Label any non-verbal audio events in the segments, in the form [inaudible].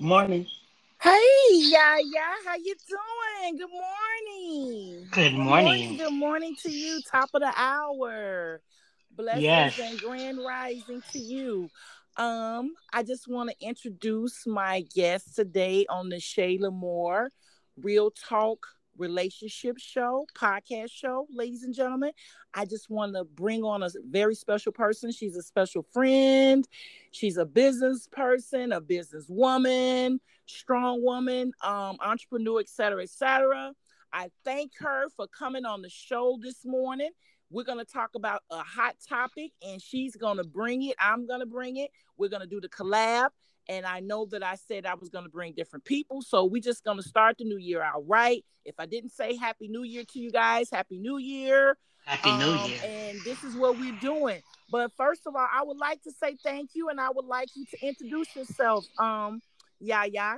Morning. Hey, yeah, yeah. How you doing? Good morning. Good morning. Good morning to you. Top of the hour. Blessings Yes. and grand rising to you. Um, I just want to introduce my guest today on the Shayla Moore Real Talk Relationship Show, podcast show, ladies and gentlemen. I just want to bring on a very special person. She's a special friend. She's a business person, a businesswoman, strong woman, um, entrepreneur, et cetera, et cetera. I thank her for coming on the show this morning. We're going to talk about a hot topic, and she's going to bring it. I'm going to bring it. We're going to do the collab. And I know that I said I was going to bring different people. So we're just going to start the new year out right. If I didn't say Happy New Year to you guys, Happy New Year. Happy New Um, Year. And this is what we're doing. But first of all, I would like to say thank you, and I would like you to introduce yourself. Um, yeah.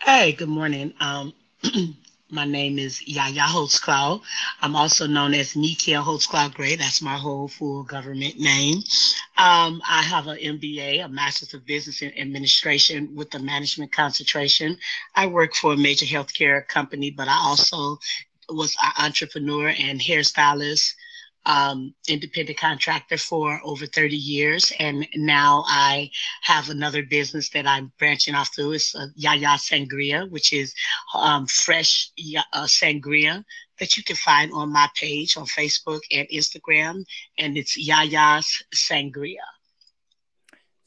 Hey, good morning. Um, [clears throat] my name is Yaya Holtzclaw. I'm also known as Nikia Holtzclaw Gray. That's my whole full government name. Um, I have an MBA, a Master's of Business in Administration with a management concentration. I work for a major healthcare company, but I also was an entrepreneur and hairstylist um, independent contractor for over 30 years. And now I have another business that I'm branching off to. It's uh, Yaya Sangria, which is um, fresh uh, sangria that you can find on my page on Facebook and Instagram. And it's Yaya's Sangria.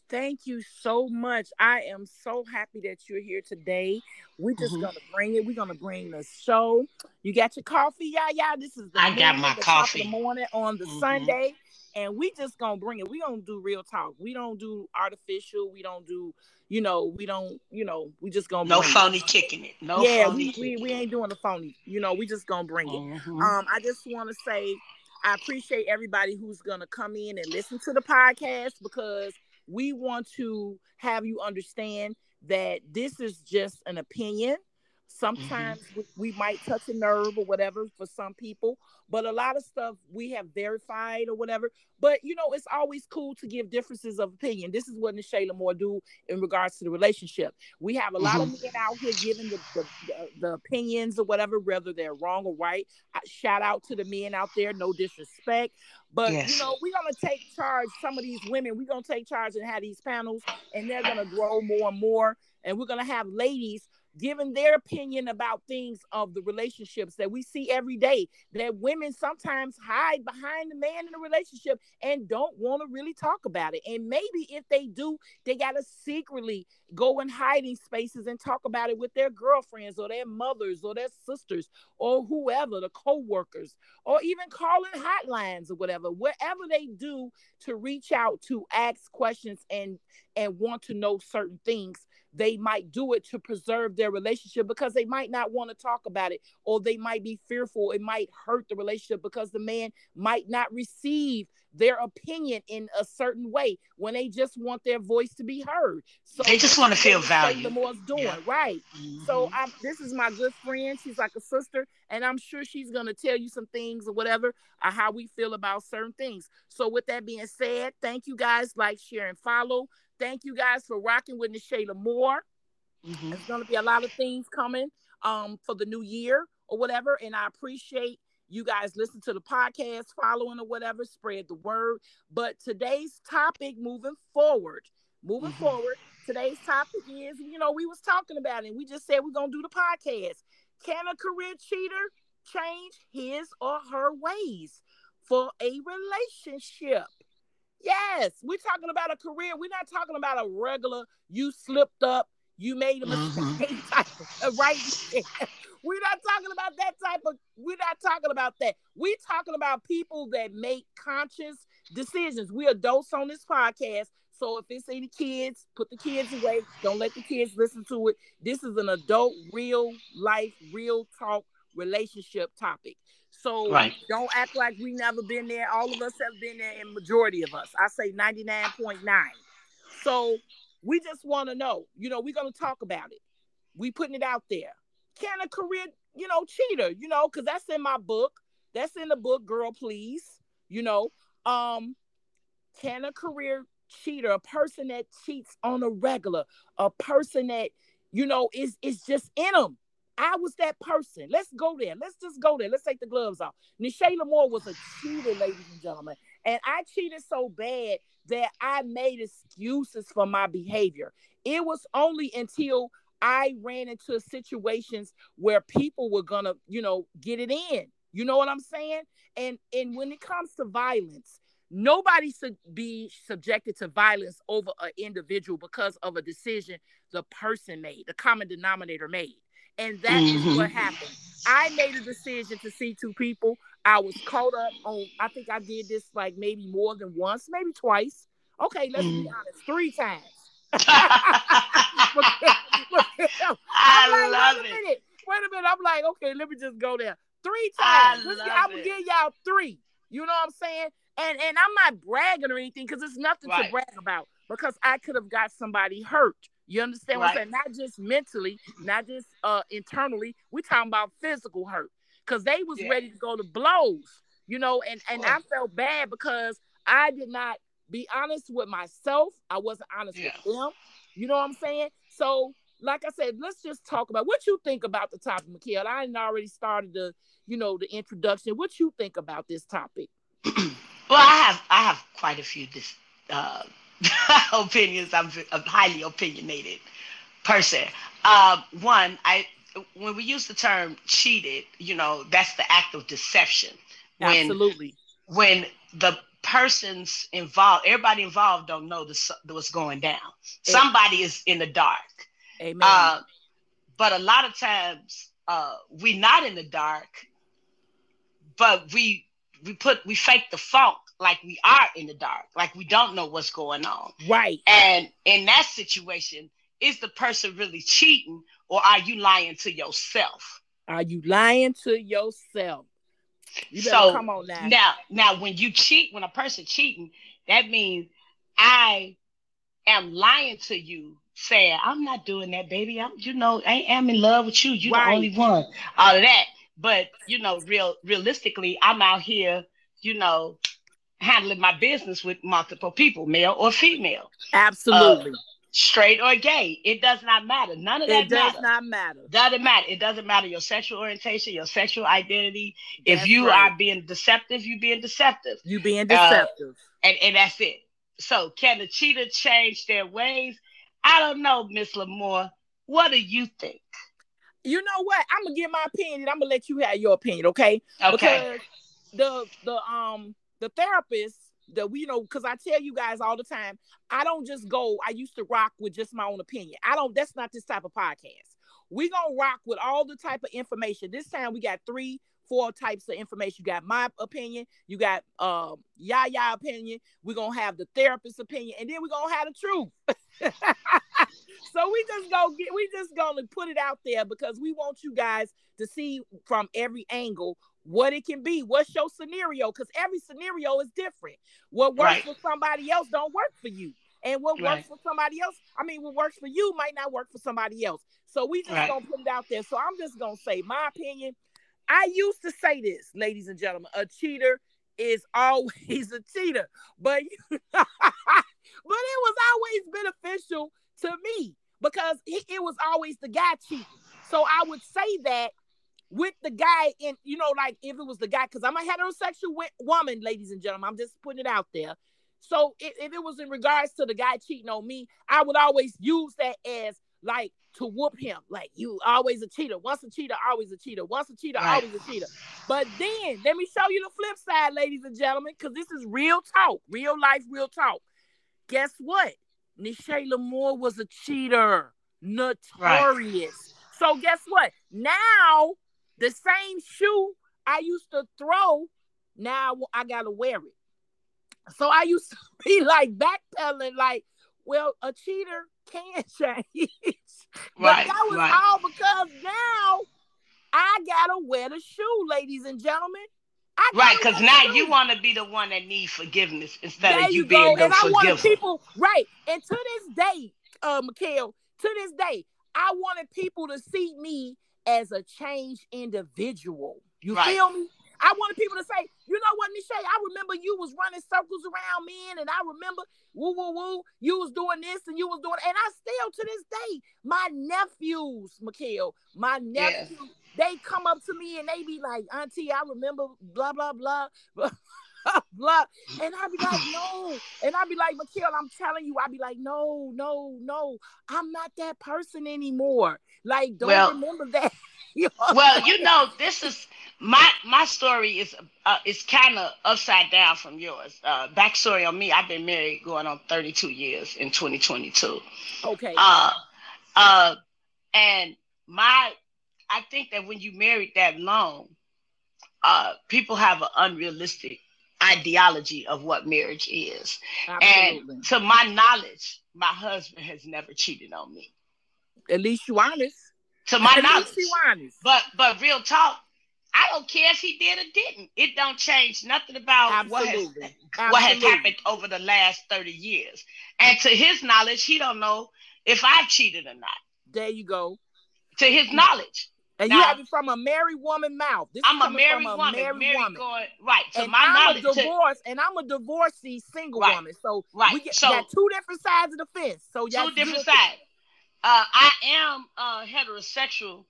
Thank you so much. I am so happy that you're here today. We're just Mhm. gonna bring it. We're gonna bring the show. You got your coffee, yeah, yeah. This is the I got my the top of coffee. the morning on the Mhm. Sunday, and we just gonna bring it. We gonna do real talk. We don't do artificial. We don't do, you know, we don't, you know, we just gonna No bring it. phony kicking it. No yeah, phony we, we we ain't doing the phony. You know, we just gonna bring it. Mhm. Um, I just want to say I appreciate everybody who's gonna come in and listen to the podcast because we want to have you understand that this is just an opinion. Sometimes mm-hmm. we, we might touch a nerve or whatever for some people, but a lot of stuff we have verified or whatever. But you know, it's always cool to give differences of opinion. This is what Ne'Che La'Mour do in regards to the relationship. We have a lot of mm-hmm. men out here giving the, the, the opinions or whatever, whether they're wrong or right. Shout out to the men out there, no disrespect. But Yes. you know, we're gonna take charge. Some of these women, we're gonna take charge and have these panels, and they're gonna grow more and more. And we're gonna have ladies giving their opinion about things of the relationships that we see every day. That women sometimes hide behind the man in the relationship and don't want to really talk about it. And maybe if they do, they gotta secretly go in hiding spaces and talk about it with their girlfriends or their mothers or their sisters or whoever, the co-workers, or even calling hotlines or whatever, whatever they do to reach out to ask questions and and want to know certain things they might do it to preserve their relationship because they might not want to talk about it or they might be fearful it might hurt the relationship because the man might not receive their opinion in a certain way when they just want their voice to be heard so They just wanna feel valued. Shayla Moore's doing Yeah. right so Mhm. I'm, this is my good friend. She's like a sister, and I'm sure she's gonna tell you some things or whatever, or how we feel about certain things. So with that being said, thank you guys. Like, share, and follow. Thank you guys for rocking with Ne'Che La'Mour. Mhm. There's gonna be a lot of things coming um for the new year or whatever, and I appreciate you guys listen to the podcast, following or whatever, spread the word. But today's topic, moving forward, moving Mhm. forward, today's topic is, you know, we was talking about it. We just said we're gonna do the podcast. Can a career cheater change his or her ways for a relationship? Yes, we're talking about a career. We're not talking about a regular. You slipped up. You made a mistake. [laughs] type of- right? [laughs] we're not talking about that type of. We're not talking about that. We're talking about people that make conscious decisions. We adults on this podcast. So if it's any kids, put the kids away. Don't let the kids listen to it. This is an adult, real life, real talk relationship topic. So Right. don't act like we never been there. All of us have been there, and majority of us. I say 99.9. So we just want to know, you know, we're gonna talk about it. We putting it out there. Can a career, you know, cheater, you know, because that's in my book. That's in the book, girl, please. You know, um, can a career cheater, a person that cheats on a regular, a person that you know is is just in them. I was that person. Let's go there. Let's just go there. Let's take the gloves off. Ne'Che La'Mour was a cheater, ladies and gentlemen. And I cheated so bad that I made excuses for my behavior. It was only until I ran into situations where people were gonna, you know, get it in. You know what I'm saying? And and when it comes to violence, nobody should be subjected to violence over an individual because of a decision the person made, the common denominator made. And that mm-hmm. is what happened. I made a decision to see two people. I was caught up on, I think I did this like maybe more than once, maybe twice. Okay, let's mm-hmm. be honest, three times. [laughs] [laughs] I like, love wait a minute, it. Wait a minute. I'm like, okay, let me just go there. Three times. I'm gonna give y'all three. You know what I'm saying? And and I'm not bragging or anything because it's nothing right. to brag about because I could have got somebody hurt. You understand right. what I'm saying? Not just mentally, not just uh internally. We're talking about physical hurt because they was yeah. ready to go to blows. You know, and and I felt bad because I did not be honest with myself. I wasn't honest yeah. with them. You know what I'm saying? So, like I said, let's just talk about what you think about the topic, Mikeal. I already started the, you know, the introduction. What you think about this topic? [clears throat] well, I have I have quite a few this uh, [laughs] opinions. I'm a highly opinionated person. Uh, one, I when we use the term cheated, you know, that's the act of deception. When, Absolutely. When the persons involved, everybody involved don't know the, what's going down. Somebody is in the dark. Amen. Uh, but a lot of times uh, we not in the dark, but we we put we fake the funk like we are in the dark, like we don't know what's going on. Right. And in that situation, is the person really cheating or are you lying to yourself? Are you lying to yourself? You so come on now. Now, now, when you cheat, when a person cheating, that means I am lying to you, saying I'm not doing that, baby. I'm, you know, I am in love with you. You're right. the only one. All of that, but you know, real realistically, I'm out here, you know, handling my business with multiple people, male or female. Absolutely. Uh, straight or gay. It does not matter. None of that it does matter. not matter. Doesn't matter. It doesn't matter your sexual orientation, your sexual identity. That's if you right. are being deceptive, you being deceptive. You being deceptive. Uh, and, and that's it. So can the cheater change their ways? I don't know, Miss La'Mour. What do you think? You know what? I'm gonna give my opinion. I'm gonna let you have your opinion, okay? Okay. Because the the um the therapist that we you know because i tell you guys all the time i don't just go i used to rock with just my own opinion i don't that's not this type of podcast we gonna rock with all the type of information this time we got three four types of information you got my opinion you got um yaya opinion we're gonna have the therapist opinion and then we're gonna have the truth [laughs] so we just go get we just gonna put it out there because we want you guys to see from every angle what it can be. What's your scenario? Because every scenario is different. What works right. for somebody else don't work for you. And what right. works for somebody else, I mean, what works for you might not work for somebody else. So we just right. gonna put it out there. So I'm just gonna say my opinion. I used to say this, ladies and gentlemen, a cheater is [laughs] always a cheater. But [laughs] but it was always beneficial to me because it, it was always the guy cheating. So I would say that with the guy in, you know, like if it was the guy, because I'm a heterosexual woman, ladies and gentlemen, I'm just putting it out there. So if, if it was in regards to the guy cheating on me, I would always use that as like to whoop him. Like you always a cheater. Once a cheater, always a cheater. Once a cheater, right. always a cheater. But then let me show you the flip side, ladies and gentlemen, because this is real talk, real life, real talk. Guess what? Ne'Che La'Mour was a cheater, notorious. Right. So guess what? Now the same shoe I used to throw, now I gotta wear it. So I used to [laughs] be like backpedaling, like, well, a cheater can [laughs] change. but right, that was right. all because now I gotta wear the shoe, ladies and gentlemen. Right, because now you want to be the one that needs forgiveness instead there of you, you being the and I wanted people right. And to this day, uh, Mikeal, to this day, I wanted people to see me as a changed individual. You right. feel me? I wanted people to say, you know what, Niche, I remember you was running circles around men, and I remember woo woo woo, you was doing this and you was doing, and I still to this day, my nephews, Mikeal, my nephews, yeah. they come up to me and they be like, Auntie, I remember blah blah blah. [laughs] blah. And I'd be like, no. And I'd be like, Mikeal, I'm telling you, I'd be like, no, no, no. I'm not that person anymore. Like, don't well, remember that. [laughs] well, you know, this is my my story is uh, is kind of upside down from yours. Uh, backstory on me: I've been married going on 32 years in 2022. Okay. Uh, uh, and my, I think that when you married that long, uh, people have an unrealistic ideology of what marriage is. Absolutely. And to my knowledge, my husband has never cheated on me. At least you honest. To my At knowledge. you honest. But but real talk, I don't care if he did or didn't. It don't change nothing about what has, what has happened over the last 30 years. And to his knowledge, he don't know if I've cheated or not. There you go. To his knowledge. And now, you have it from a married woman mouth. This I'm a married a woman. Married, married woman. Going, right. To and my I'm knowledge, a divorce, to, and I'm a divorcee single right, woman. So right. we get, so, got two different sides of the fence. So two different sides. Uh, I am uh, heterosexual,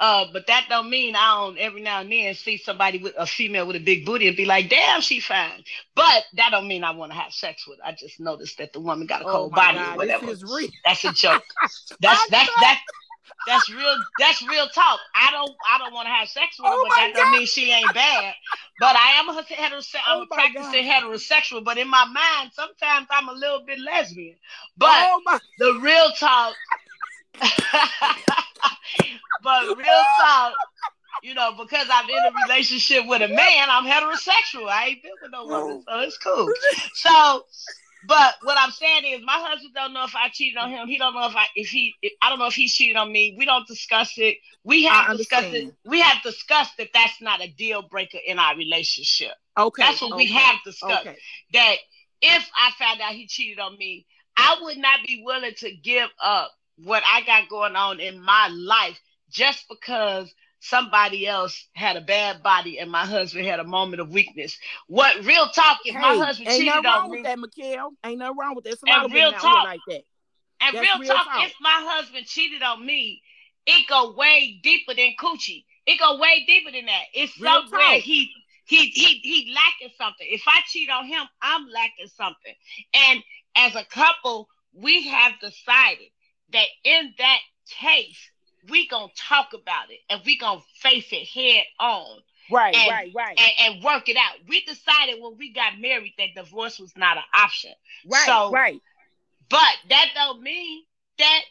uh, but that don't mean I don't every now and then see somebody with a female with a big booty and be like, damn, she fine. But that don't mean I want to have sex with. Her. I just noticed that the woman got a oh cold oh body God, or whatever. That's a joke. [laughs] that's that's that that's real. That's real talk. I don't. I don't want to have sex with her, oh but that God. don't mean she ain't bad. But I am a heterosexual. I'm oh a practicing God. heterosexual. But in my mind, sometimes I'm a little bit lesbian. But oh the real talk. [laughs] but real talk. You know, because I'm in a relationship with a man, I'm heterosexual. I ain't been with no woman, oh. so it's cool. So but what I'm saying is, my husband don't know if I cheated on him. He don't know if I if he if, I don't know if he cheated on me. We don't discuss it. We have discussed it. We have discussed that that's not a deal breaker in our relationship. Okay, that's what okay. we have discussed. Okay. That if I found out he cheated on me, I would not be willing to give up what I got going on in my life just because somebody else had a bad body and my husband had a moment of weakness. What real talk if hey, my husband ain't cheated wrong on with that, Mikeal. Ain't nothing wrong with that. and real talk like that. And real, real talk, talk, if my husband cheated on me, it go way deeper than coochie. It go way deeper than that. It's real somewhere talk. he he he he lacking something. If I cheat on him, I'm lacking something. And as a couple, we have decided that in that case, we gonna talk about it and we gonna face it head on. Right, and, right, right. And, and, work it out. We decided when we got married that divorce was not an option. Right, so, right. But that don't mean that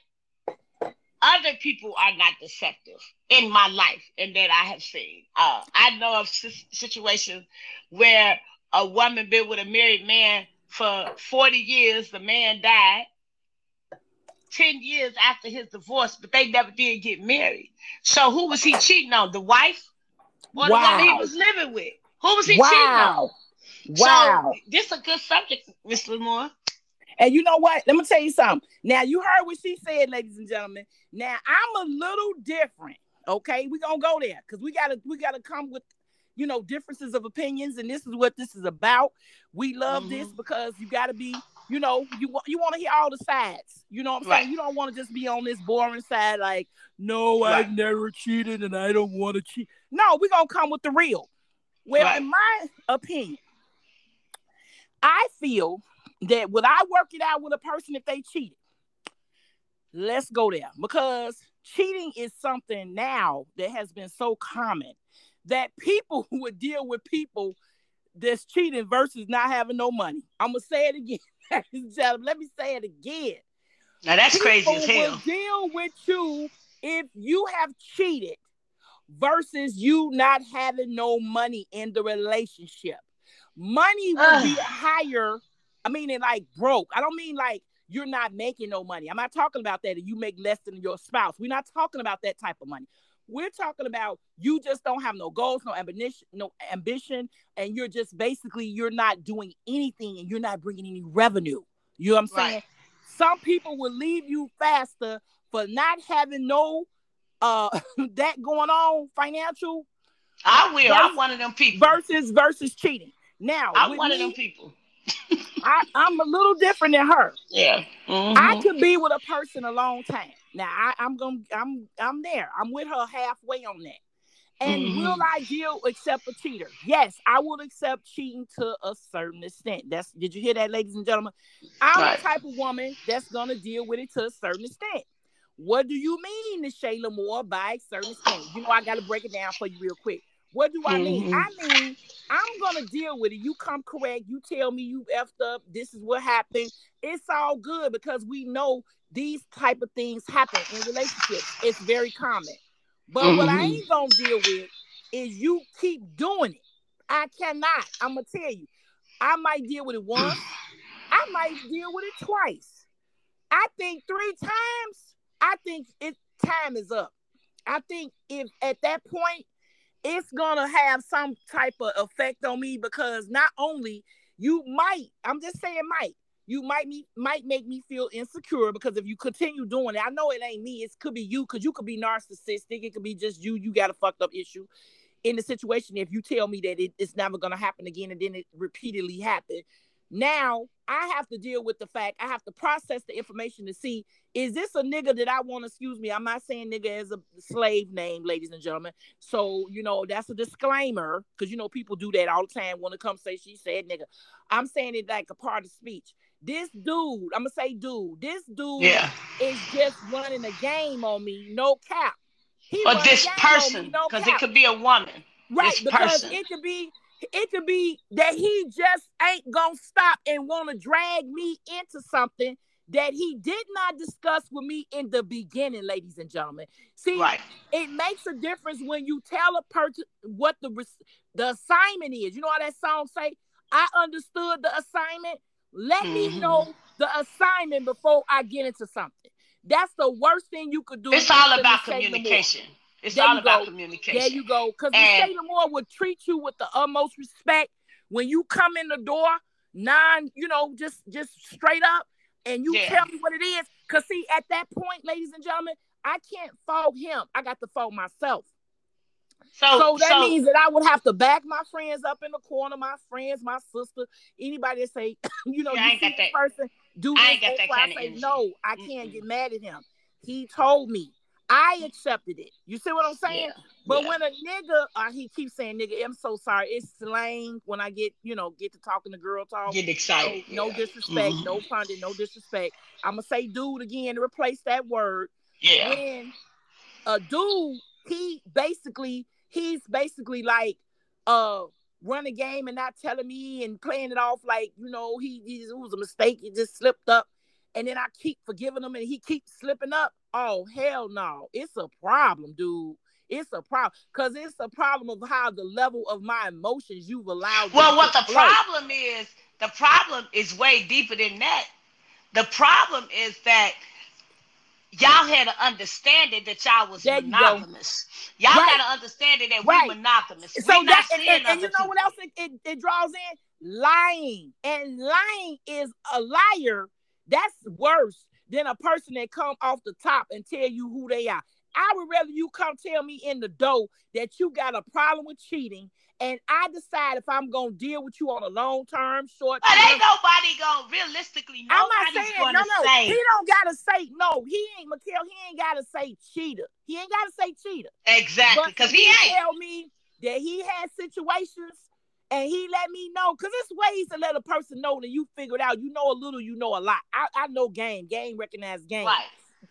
other people are not deceptive in my life and that I have seen. Uh, I know of situations where a woman been with a married man for 40 years, the man died, 10 years after his divorce, but they never did get married. So who was he cheating on? The wife? Or wow. the woman he was living with? Who was he wow. cheating on? Wow. So this is a good subject, Miss La'Mour. And you know what? Let me tell you something. Now you heard what she said, ladies and gentlemen. Now I'm a little different. Okay, we're gonna go there because we gotta we gotta come with you know differences of opinions, and this is what this is about. We love mm-hmm. this because you gotta be you know, you you want to hear all the sides. You know what I'm right. saying? You don't want to just be on this boring side, like, no, right. I've never cheated and I don't want to cheat. No, we're gonna come with the real. Well, right. in my opinion, I feel that would I work it out with a person if they cheated? Let's go there because cheating is something now that has been so common that people [laughs] would deal with people that's cheating versus not having no money. I'm gonna say it again. Let me say it again. Now that's People crazy as hell. Deal with you if you have cheated versus you not having no money in the relationship. Money will be higher. I mean, it like broke. I don't mean like you're not making no money. I'm not talking about that. And you make less than your spouse. We're not talking about that type of money. We're talking about you just don't have no goals, no ambition, no ambition, and you're just basically you're not doing anything and you're not bringing any revenue. You know what I'm saying? Right. Some people will leave you faster for not having no uh [laughs] that going on financial I will. Versus, I'm one of them people. Versus versus cheating. Now I'm one me, of them people. I, I'm a little different than her. Yeah. Mm-hmm. I could be with a person a long time. Now I, am gonna I'm I'm there. I'm with her halfway on that. And mm-hmm. will I deal accept a cheater? Yes, I will accept cheating to a certain extent. That's did you hear that, ladies and gentlemen? I'm right. the type of woman that's gonna deal with it to a certain extent. What do you mean, to Shayla Moore, by a certain extent? You know, I gotta break it down for you real quick. What do I mean? Mm-hmm. I mean, I'm gonna deal with it. You come correct. You tell me you effed up. This is what happened. It's all good because we know these type of things happen in relationships. It's very common. But mm-hmm. what I mm-hmm. ain't gonna deal with is you keep doing it. I cannot. I'm gonna tell you. I might deal with it once. I might deal with it twice. I think three times. I think it time is up. I think if at that point it's gonna have some type of effect on me because not only you might, I'm just saying might, you might me might make me feel insecure because if you continue doing it, I know it ain't me. It could be you because you could be narcissistic. It could be just you. You got a fucked up issue in the situation. If you tell me that it, it's never gonna happen again and then it repeatedly happened, now I have to deal with the fact I have to process the information to see is this a nigga that I want? Excuse me, I'm not saying nigga as a slave name, ladies and gentlemen. So you know that's a disclaimer because you know people do that all the time. Want to come say she said nigga? I'm saying it like a part of speech. This dude, I'm gonna say dude. This dude yeah. is just running a game on me, no cap. He or this person, because no it could be a woman. Right, this because person. it could be it could be that he just ain't gonna stop and want to drag me into something that he did not discuss with me in the beginning, ladies and gentlemen. See, right. it makes a difference when you tell a person what the the assignment is. You know how that song say? I understood the assignment. Let mm-hmm. me know the assignment before I get into something. That's the worst thing you could do. It's all about communication. It's there all about go. communication. There you go. Because and... Taylor Moore would treat you with the utmost respect when you come in the door, non, you know, just just straight up, and you yeah. tell me what it is. Cause see, at that point, ladies and gentlemen, I can't fault him. I got to fault myself. So, so that so, means that I would have to back my friends up in the corner, my friends, my sister, anybody that say, [coughs] you know, yeah, you see this person do this. I ain't got that kind I say, no, I can't Mm-mm. get mad at him. He told me I accepted it. You see what I'm saying? Yeah, but yeah. when a nigga, uh, he keeps saying nigga, I'm so sorry. It's slang when I get, you know, get to talking to girl talk. Get excited. No, yeah. no disrespect, mm-hmm. no pundit, no disrespect. I'm gonna say dude again to replace that word. Yeah. When a dude, he basically, he's basically like uh run a game and not telling me and playing it off like, you know, he, he it was a mistake, he just slipped up. And then I keep forgiving him and he keeps slipping up Oh hell no! It's a problem, dude. It's a problem because it's a problem of how the level of my emotions you've allowed. Well, what the flow. problem is, the problem is way deeper than that. The problem is that y'all had to understand it that y'all was there monogamous. You all right. got to understand it that right. we monogamous. So we that, and, and, and you know what else it, it, it draws in? Lying. And lying is a liar. That's worse than a person that come off the top and tell you who they are. I would rather you come tell me in the dough that you got a problem with cheating, and I decide if I'm gonna deal with you on a long term, short. Term. But ain't nobody gonna realistically. I'm not saying no, no. Say. He don't gotta say no. He ain't Mikeal. He ain't gotta say cheater. He ain't gotta say cheater. Exactly, because he, he ain't. Tell me that he had situations and he let me know because it's ways to let a person know that you figured out you know a little you know a lot i, I know game game recognize game right.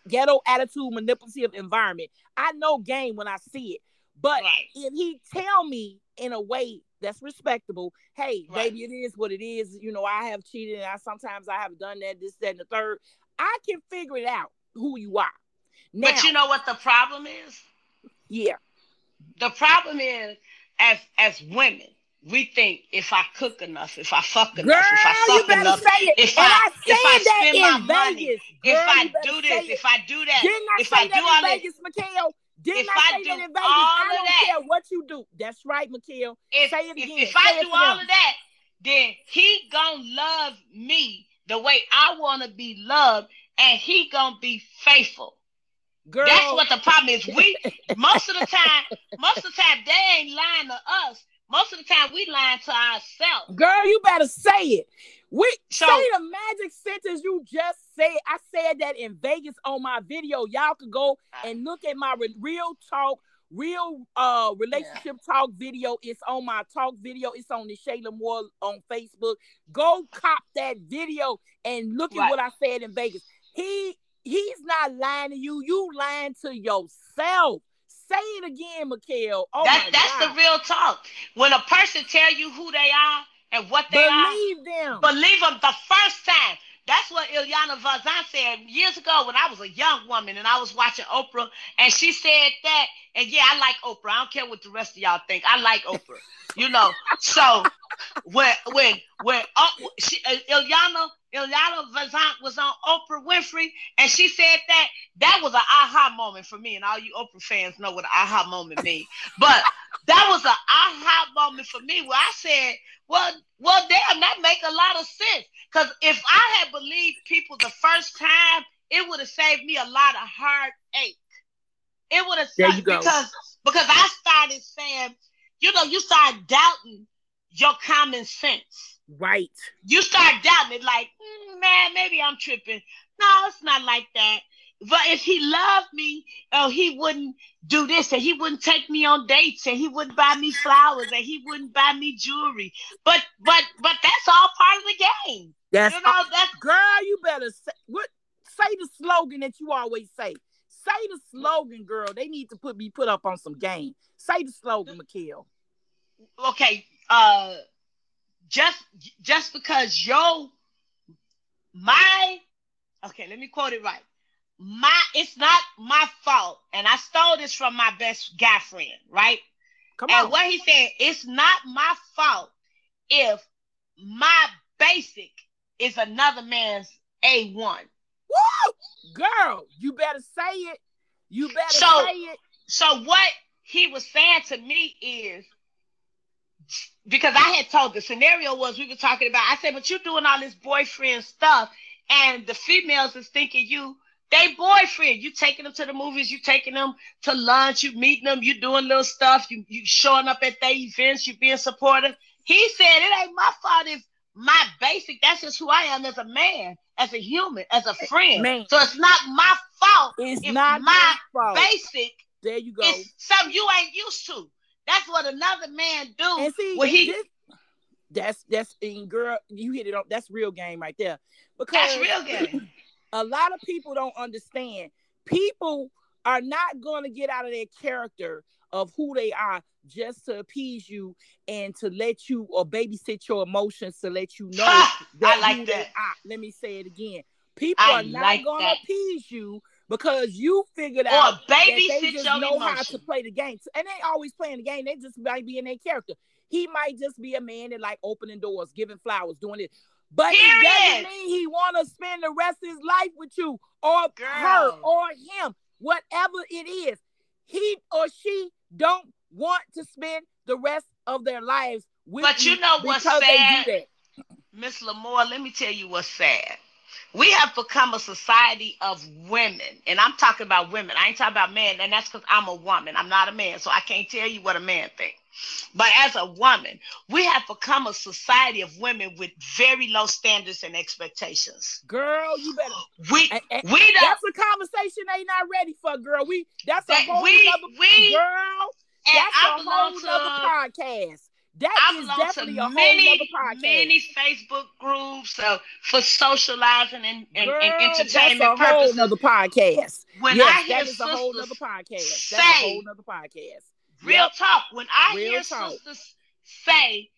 ghetto attitude manipulative environment i know game when i see it but right. if he tell me in a way that's respectable hey right. baby it is what it is you know i have cheated and i sometimes i have done that this that and the third i can figure it out who you are now, but you know what the problem is yeah the problem is as as women we think if I cook enough, if I fuck enough, Girl, if I fuck enough, if I, if I spend my Vegas. money, Girl, if I do this, if I do that, Didn't I if I do all Vegas, this, Mikeal? Didn't I, I say that in Vegas? I don't that, care what you do. That's right, Mikeal. If, say it if, again. if I do all of that, then he gonna love me the way I want to be loved, and he gonna be faithful. Girl. That's what the problem is. We [laughs] most of the time, most of the time they ain't lying to us. Most of the time we lying to ourselves. Girl, you better say it. We So- say the magic sentence you just said. I said that in Vegas on my video. Y'all could go and look at my re- real talk, real uh relationship talk video. It's on my talk video. It's on the Shayla Moore on Facebook. Go cop that video and look at Right. what I said in Vegas. He he's not lying to you. You lying to yourself. Say it again, Mikeal. Oh that, that's God. the real talk. When a person tell you who they are and what they are, Believe them. believe them the first time. That's what Iyanla Vanzant said years ago when I was a young woman and I was watching Oprah and she said that. And yeah, I like Oprah. I don't care what the rest of y'all think. I like Oprah. You know, so [laughs] when when when uh, she, Iyanla Iyanla Vanzant was on Oprah Winfrey and she said that that was an aha moment for me and all you Oprah fans know what an aha moment means. But that was an aha moment for me where I said, well, well, damn, that make a lot of sense. Because if I had believed people the first time, it would have saved me a lot of heartache. It would have you because because I started saying, you know, you start doubting your common sense. Right. You start doubting it, like, "Mm, man, maybe I'm tripping. No, it's not like that. But if he loved me, oh, he wouldn't do this, and he wouldn't take me on dates, and he wouldn't buy me flowers, and he wouldn't buy me jewelry. But but but that's all part of the game. That's You know, that's girl. You better say what. Say the slogan that you always say. Say the slogan, girl. They need to put be put up on some game. Say the slogan, Mikeal. okay. Uh, just just because yo, my, okay, let me quote it right. My, it's not my fault, and I stole this from my best guy friend, right? Come And on. what he said, it's not my fault if my basic is another man's A1. Woo! Girl, you better say it. You better So- say it. So what he was saying to me is because I had told the scenario was we were talking about, I said, but you're doing all this boyfriend stuff, and the females is thinking you they boyfriend. You taking them to the movies, you taking them to lunch, you meeting them, you doing little stuff, you you showing up at their events, you being supportive. He said it ain't my fault if my basic, that's just who I am as a man, as a human, as a friend. Man. So it's not my fault It's not my fault. basic There you go. it's something you ain't used to. That's what another man do. And see, when he this- that's that's and girl, you hit it on. That's real game right there. Because that's real game. [clears throat] a lot of people don't understand. People are not going to get out of their character of who they are just to appease you and to let you or babysit your emotions to let you [laughs] know I like that. Let me say it again. People I are not like going to appease you because you figured Or out that they just your know how to play the game. And they always playing the game. They just might be in their character. He might just be a man that like opening doors, giving flowers, doing it. But it doesn't mean he want to spend the rest of his life with you or her or him, whatever it is. He or she don't want to spend the rest of their lives with But you know what's sad? they do that. Miss La'Mour, let me tell you what's sad. We have become a society of women, and I'm talking about women. I ain't talking about men, and that's because I'm a woman. I'm not a man, so I can't tell you what a man thinks. But as a woman, we have become a society of women with very low standards and expectations. Girl, you better. We and- and we that's a conversation they not ready for, girl. We that's a whole we other we girl. That's a whole other podcast. That I is belong definitely to a whole many, other podcast. many Facebook groups uh, for socializing and, and, Girl, and entertainment that's a whole purposes. nother podcast. When yes, I hear that is a whole sisters other podcast. That's a say- whole other podcast. real Yep. talk, when I Real hear talk. sisters say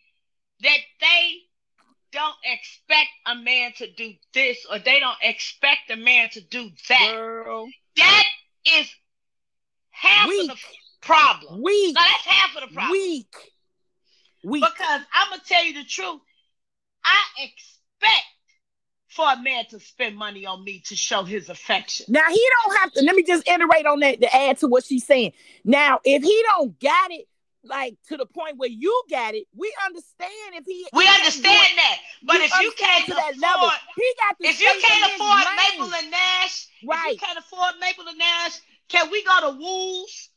that they don't expect a man to do this or they don't expect a man to do that, Girl, that is half Weak. of the problem. weak, No, that's half of the problem. weak, weak. Because I'm gonna tell you the truth. I expect for a man to spend money on me to show his affection. Now he don't have to. Let me just iterate on that to add to what she's saying. Now, if he don't got it, like to the point where you got it, we understand if he. We understand that, but if you can't to that afford, level, he got if you can't afford. Maple & Ash, right? if you can't afford Maple & Ash can we go to Wool's?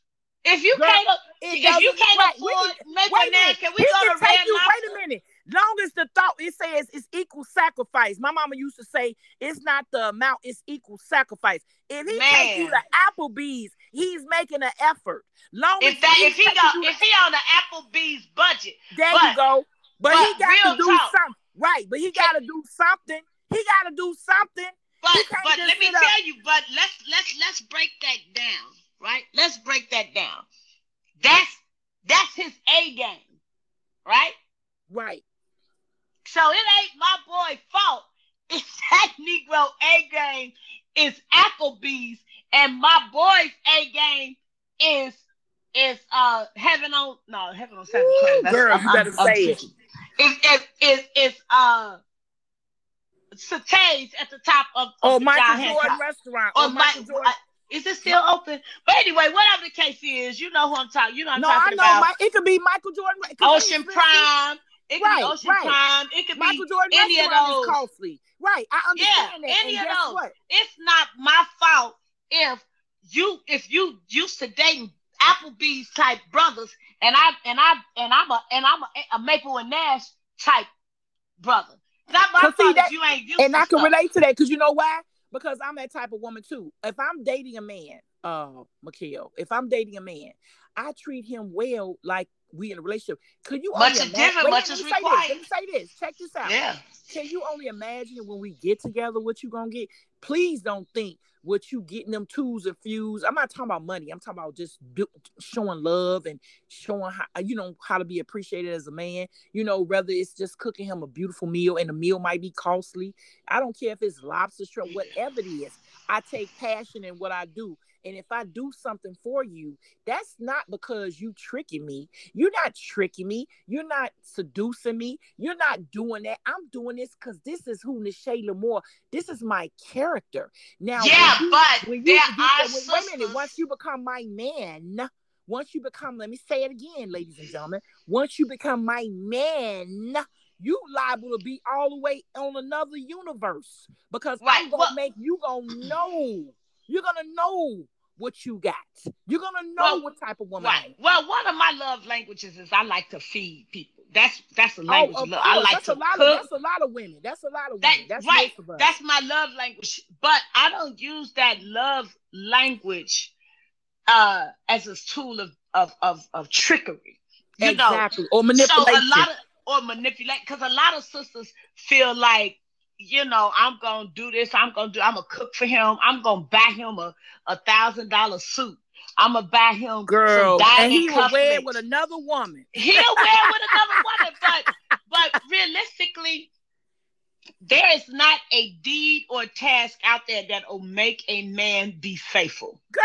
If you Girl, can't, if you can't right, afford can- make wait a a minute. can we go to Red you, wait a minute. Long as the thought it says it's equal sacrifice. My mama used to say it's not the amount, it's equal sacrifice. If he take you Man. to Applebee's, he's making an effort. Long If as that, if he you- if he on the Applebee's budget, there but- you go. But, but he got to do talk. something. Right, but he got to do something. He got to do something. But but let me sit up- tell you, but let's let's let's break that down, right? Let's break that down. That's that's his A game, right? Right. So it ain't my boy fault. [laughs] It's that Negro A game is Applebee's, and my boy's A game is is uh heaven on no heaven on seven. Ooh, That's- girl, I'm- you better I'm- I'm say it. It's it's it's it's uh satay at the top of, of Oh, the Michael Jordan restaurant. Or Oh, Michael Jordan. Is it still open? But anyway, whatever the case is, you know who I'm talking. You know I'm No, I know. about. Mike, it could be Michael Jordan. it could be Ocean. Prime. It could Right, be Ocean right. Prime. It could Michael be Jordan any of those. costly. Right. I understand Yeah, that. any and of those. what? it's not my fault if you if you used to dating Applebee's type brothers and I and I and I'm a and I'm a, a Maple & Ash type brother. Not my fault that- if you ain't used And I can stuff. relate to that because you know why? Because I'm that type of woman too. If I'm dating a man, uh, Mikeal, if I'm dating a man, I treat him well like we in a relationship. Could you Much only is Wait, much let is me say this. required. Let me say this. Check this out. Yeah. Can you only imagine when we get together what you gonna get? Please don't think what you getting them twos and fews. I'm not talking about money. I'm talking about just do, showing love and showing how uh, you know how to be appreciated as a man. You know, whether it's just cooking him a beautiful meal and the meal might be costly. I don't care if it's lobster, shrimp, whatever it is. I take passion in what I do. And if I do something for you, that's not because you tricking me. You're not tricking me. You're not seducing me. You're not doing that. I'm doing this because this is who Ne'Che La'Mour. This is my character. Now, Yeah, when you- but when you there get are that- wait, wait a minute. Once you become my man, once you become, let me say it again, ladies and gentlemen. Once you become my man, you liable to be all the way on another universe because Right, I'm gonna well- make you gonna know. You're gonna know what you got. You're gonna know Well, what type of woman. Right. Well, one of my love languages is I like to feed people. That's that's a Oh, language. of of love. I like that's to a lot cook. of that's a lot of women. That's a lot of That- women. That's right. most of us. That's my love language. But I don't use that love language uh as a tool of of of, of trickery. You know. exactly. or So a lot of or manipulate because a lot of sisters feel like you know I'm gonna do this. I'm gonna do. I'm gonna cook for him. I'm gonna buy him a a thousand dollar suit. I'm gonna buy him Girl, and he will wear it with another woman. [laughs] he'll wear with another woman, but but realistically, there is not a deed or task out there that will make a man be faithful. Girl,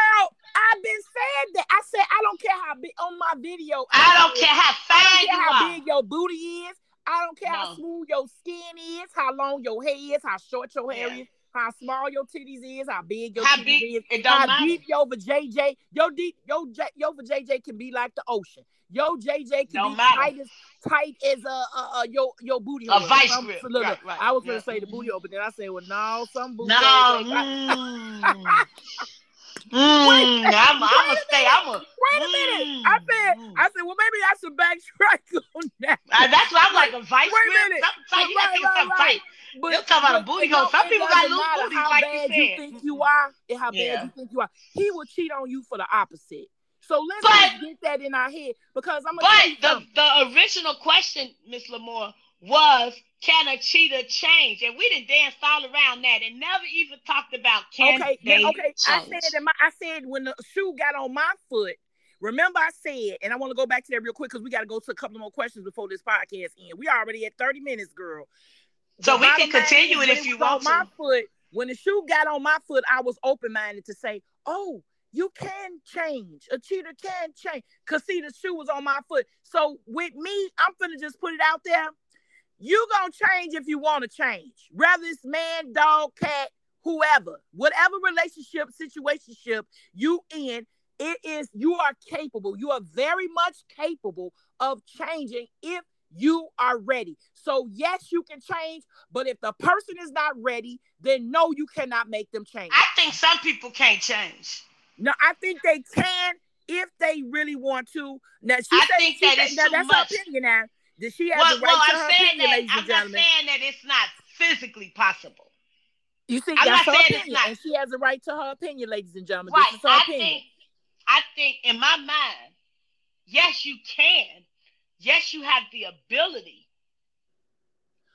I've been saying that. I said I don't care how big on my video. I don't care how I fine care you how are. big your booty is. I don't care how smooth your skin is, how long your hair is, how short your hair Yeah. is, how small your titties is, how big your How titties big is, it how don't matter. deep your JJ, your deep your your JJ can be like the ocean. Your JJ can Don't be matter. tight as tight as uh, uh, uh your your booty A hole. vice Some- grip. look, Right, right. I was gonna say the booty hole, but then I said, well, no, some booty No. like- Mm. [laughs] [laughs] Mm, I'm, I'm gonna stay. I'm a. Wait a minute. I said, Mm. I said, well, maybe I should backtrack [laughs] on that. Uh, that's why I'm like a vice Wait a minute. Sometimes you gotta Right, right. But You're talking about a booty hole. Some people got loose how like you bad said. think you are and how bad Yeah. you think you are. He will cheat on you for the opposite. So let's But- get that in our head because I'm gonna But the, the original question, Miss La'Mour, was can a cheater change? And we didn't dance all around that and never even talked about can okay, they now, okay. I change? said that my, I said when the shoe got on my foot. Remember, I said, and I want to go back to that real quick because we got to go to a couple more questions before this podcast ends. We already at 30 minutes, girl. So The we can continue it if you want my foot, when the shoe got on my foot, I was open minded to say, "Oh, you can change. A cheater can change." Cause see, the shoe was on my foot. So with me, I'm gonna just put it out there. You gonna change if you want to change, whether it's man, dog, cat, whoever, whatever relationship, situationship you in. It is you are capable. You are very much capable of changing if you are ready. So yes, you can change, but if the person is not ready, then no, you cannot make them change. I think some people can't change. No, I think they can if they really want to. Now she I said, think she that said- is now, too that's much. her opinion now. Does she have Well, the right well, to I'm her saying opinion, that ladies I'm and not gentlemen? saying that it's not physically possible. You see, I'm that's not her saying it's opinion, not. and she has a right to her opinion, ladies and gentlemen. Right. This is her I opinion. think I think in my mind, yes, you can. Yes, you have the ability.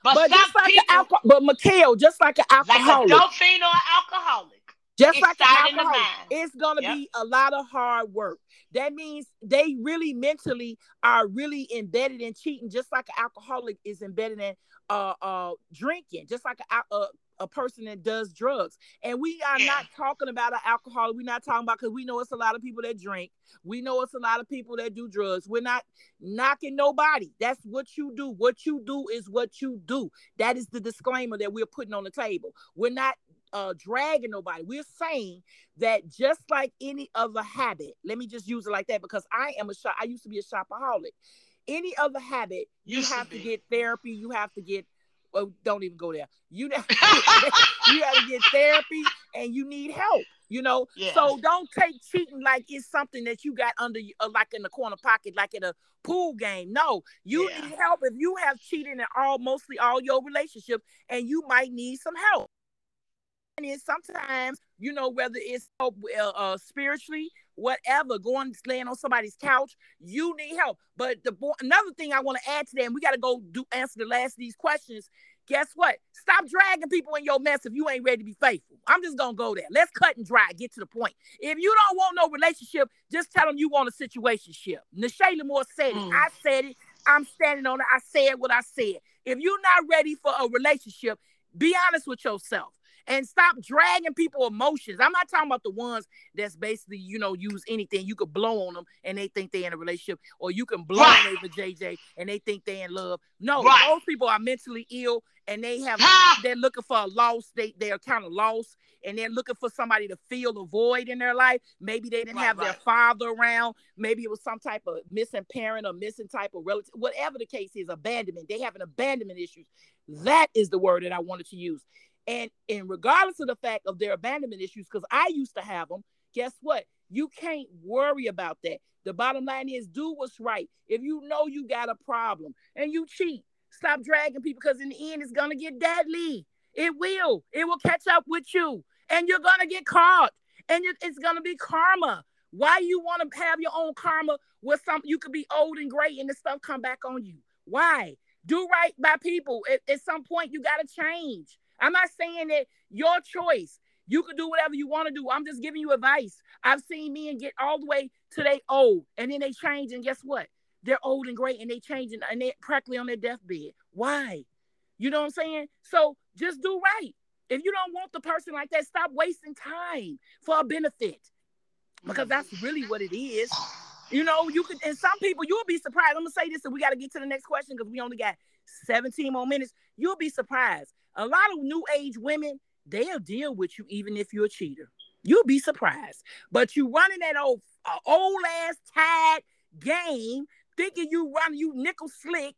But, but just like people, an alcohol, but Mikeal, just like an like a alcoholic, dolphin or alcoholic, just it like an started in the it's gonna Yep. be a lot of hard work. That means they really mentally are really embedded in cheating, just like an alcoholic is embedded in uh uh drinking, just like a a, a person that does drugs. And we are Yeah. not talking about an alcoholic. We're not talking about because we know it's a lot of people that drink. We know it's a lot of people that do drugs. We're not knocking nobody. That's what you do. What you do is what you do. That is the disclaimer that we're putting on the table. We're not uh, dragging nobody. We're saying that just like any other habit, let me just use it like that because I am a shop. I used to be a shopaholic. Any other habit, you to have to, be. get therapy. You have to get. Well, don't even go there. You have, [laughs] [laughs] you have to get therapy, and you need help. You know, Yeah. so don't take cheating like it's something that you got under, uh, like in the corner pocket, like in a pool game. No, you Yeah. need help if you have cheated in all, mostly all your relationships, and you might need some help. And sometimes, you know, whether it's help uh, uh, spiritually, whatever, going laying on somebody's couch, you need help. But the bo- another thing I want to add to that, and we got to go do answer the last of these questions. Guess what? Stop dragging people in your mess if you ain't ready to be faithful. I'm just gonna go there. Let's cut and dry. Get to the point. If you don't want no relationship, just tell them you want a situationship. Ne'Che La'Mour said it. Mm. I said it. I'm standing on it. I said what I said. If you're not ready for a relationship, be honest with yourself and stop dragging people emotions. I'm not talking about the ones that's basically, you know, use anything. You could blow on them and they think they're in a relationship, or you can blow Right. on Ava JJ and they think they're in love. No, Right. those people are mentally ill and they have Ha! they're looking for a loss. They they are kind of lost and they're looking for somebody to fill a void in their life. Maybe they didn't Right, have their father around. Maybe it was some type of missing parent or missing type of relative. Whatever the case is, abandonment. They have an abandonment issues. That is the word that I wanted to use. And and regardless of the fact of their abandonment issues, because I used to have them, guess what? You can't worry about that. The bottom line is do what's right. If you know you got a problem and you cheat, stop dragging people because in the end it's gonna get deadly. It will. It will catch up with you, and you're gonna get caught, and it's gonna be karma. Why you want to have your own karma with some? You could be old and gray, and the stuff come back on you. Why? Do right by people. At, at some point, you gotta change. I'm not saying that your choice. You can do whatever you want to do. I'm just giving you advice. I've seen men get all the way to they old, and then they change, and guess what? They're old and great, and they change, and they're practically on their deathbed. Why? You know what I'm saying? So just do right. If you don't want the person like that, stop wasting time for a benefit. Because that's really what it is. You know, you could, and some people, you'll be surprised. I'm gonna say this, and we got to get to the next question because we only got 17 more minutes. You'll be surprised. A lot of new age women, they'll deal with you even if you're a cheater. You'll be surprised. But you running that old uh, old ass tied game, thinking you run you nickel slick,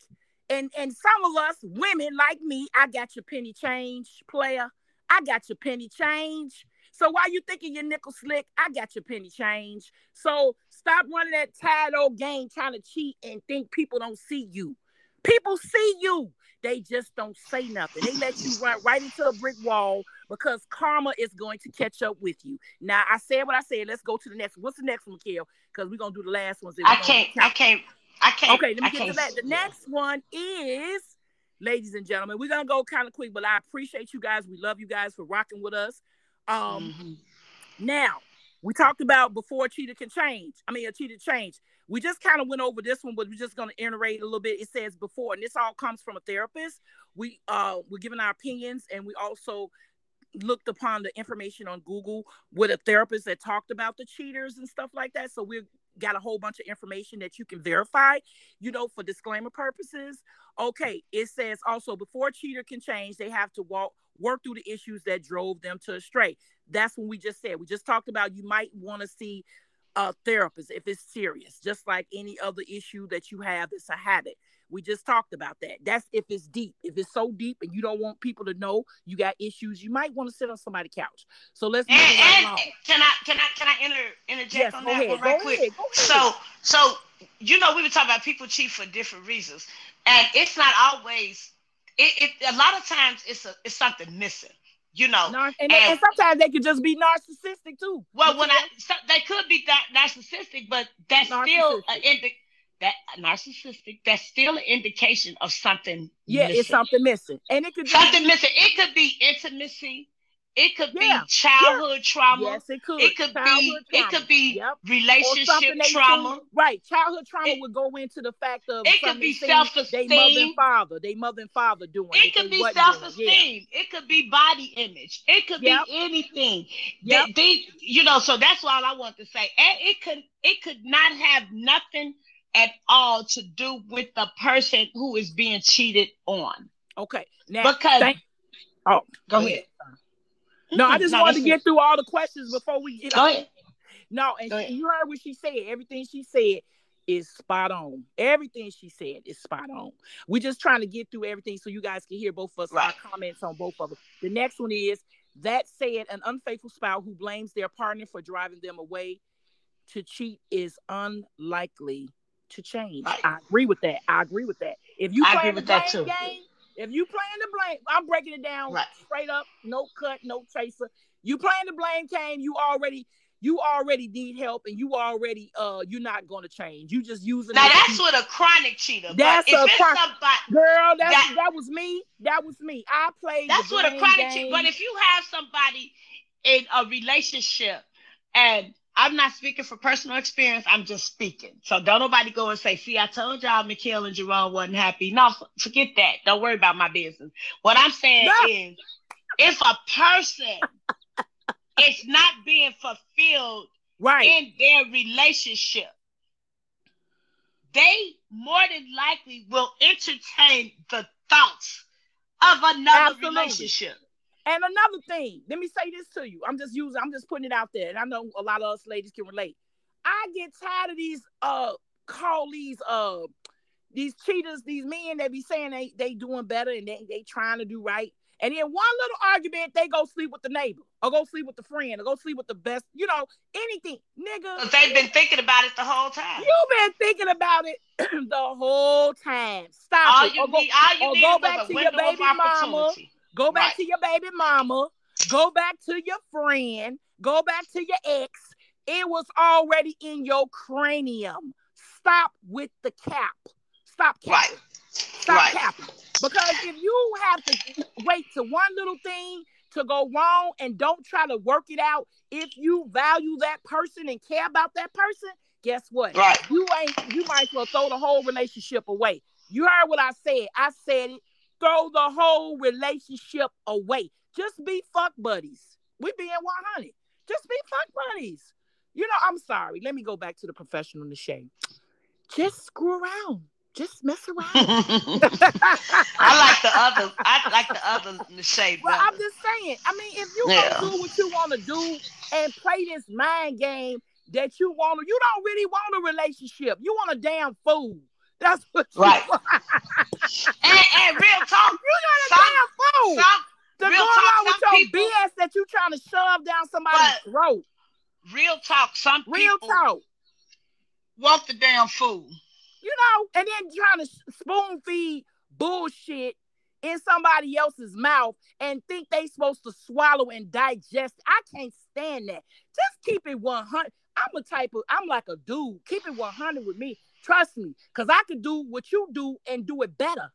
and and some of us women like me, I got your penny change, player. I got your penny change. So why you thinking you're nickel slick, I got your penny change. So stop running that tired old game trying to cheat and think people don't see you. People see you. They just don't say nothing. They let you run right into a brick wall because karma is going to catch up with you. Now I said what I said. Let's go to the next. What's the next one, Mikeal? Because we're gonna do the last ones. I can't. I can't. I can't. Okay, let me I get to that. The next one is, ladies and gentlemen, we're gonna go kind of quick, but I appreciate you guys. We love you guys for rocking with us. Um, Mhm. now we talked about before a cheater can change. I mean, a cheater change. We just kind of went over this one, but we're just gonna iterate a little bit. It says before, and this all comes from a therapist. We uh we're giving our opinions, and we also looked upon the information on Google with a therapist that talked about the cheaters and stuff like that. So we've got a whole bunch of information that you can verify, you know, for disclaimer purposes. Okay, it says also before a cheater can change, they have to walk work through the issues that drove them to astray. That's when we just said we just talked about you might want to see a therapist if it's serious, just like any other issue that you have. It's a habit. We just talked about that. That's if it's deep. If it's so deep and you don't want people to know you got issues, you might want to sit on somebody's couch. So let's and, and, and can I can I can I inter, interject yes, on that ahead, one right quick? Ahead, so so you know we were talking about people cheat for different reasons, and it's not always. It, it a lot of times it's a it's something missing you know. and, and, and, sometimes they could just be narcissistic too. Well, when I so, they could be that narcissistic, but that's still an indi- that narcissistic. That's still an indication of something. Yeah, missing. it's something missing, and it could something missing. It could be intimacy. It could yeah. be childhood yeah. trauma. Yes, it could. It could childhood be. Trauma. It could be yep. relationship trauma. right, childhood trauma it, would go into the fact of it could be self-esteem. They mother and father. They mother and father doing. It could be self-esteem. Yeah. It could be body image. It could yep. be anything. Yep. They, they, you know, so that's all I want to say. And it could. It could not have nothing at all to do with the person who is being cheated on. Okay. Now, because. Thank, oh, go ahead. ahead. No, I [laughs] just no, wanted to get through all the questions before we get. Go ahead. No, and she, you heard what she said. Everything she said is spot on. Everything she said is spot on. We're just trying to get through everything so you guys can hear both of us right. our comments on both of them. The next one is that said, an unfaithful spouse who blames their partner for driving them away to cheat is unlikely to change. Right. I agree with that. I agree with that. If you I play the blame game, if you playing the blame, I'm breaking it down right. straight up, no cut, no tracer. You playing the blame game, you already you already need help and you already uh you're not gonna change. You just using now that's with a chronic cheater. That's a chronic girl. That's, that, that was me. That was me. I played. That's what a chronic cheater. But if you have somebody in a relationship and I'm not speaking for personal experience. I'm just speaking. So don't nobody go and say, see, I told y'all Mikeal and Jerome wasn't happy. No, forget that. Don't worry about my business. What I'm saying no. is if a person [laughs] is not being fulfilled right. in their relationship, they more than likely will entertain the thoughts of another Absolutely. relationship. And another thing, let me say this to you. I'm just using, I'm just putting it out there. And I know a lot of us ladies can relate. I get tired of these uh call these uh these cheaters, these men that be saying they they doing better and they they trying to do right. And in one little argument, they go sleep with the neighbor or go sleep with the friend or go sleep with the best, you know, anything. Nigga. They've been thinking about it the whole time. You've been thinking about it [clears throat] the whole time. Stop all it. You or go, need, all you or need go back to your baby mama Go back right. to your baby mama. Go back to your friend. Go back to your ex. It was already in your cranium. Stop with the cap. Stop capping. Right. Stop right. capping. Because if you have to wait to one little thing to go wrong and don't try to work it out, if you value that person and care about that person, guess what? Right. You ain't you might as well throw the whole relationship away. You heard what I said. I said it throw the whole relationship away. Just be fuck buddies. We being 100. Just be fuck buddies. You know, I'm sorry. Let me go back to the professional in the shade. Just screw around. Just mess [laughs] around. I like the other. I like the other in the shade. Well, I'm just saying. I mean, if you yeah. want to do what you want to do and play this mind game that you want to, you don't really want a relationship. You want a damn fool. That's what right. [laughs] and, and real talk, you got a damn fool. to real go talk, with your people, BS that you trying to shove down somebody's throat. Real talk, some real talk. Want the damn fool. You know, and then trying to spoon feed bullshit in somebody else's mouth and think they supposed to swallow and digest. I can't stand that. Just keep it 100. I'm a type of, I'm like a dude. Keep it 100 with me. Trust me, because I could do what you do and do it better.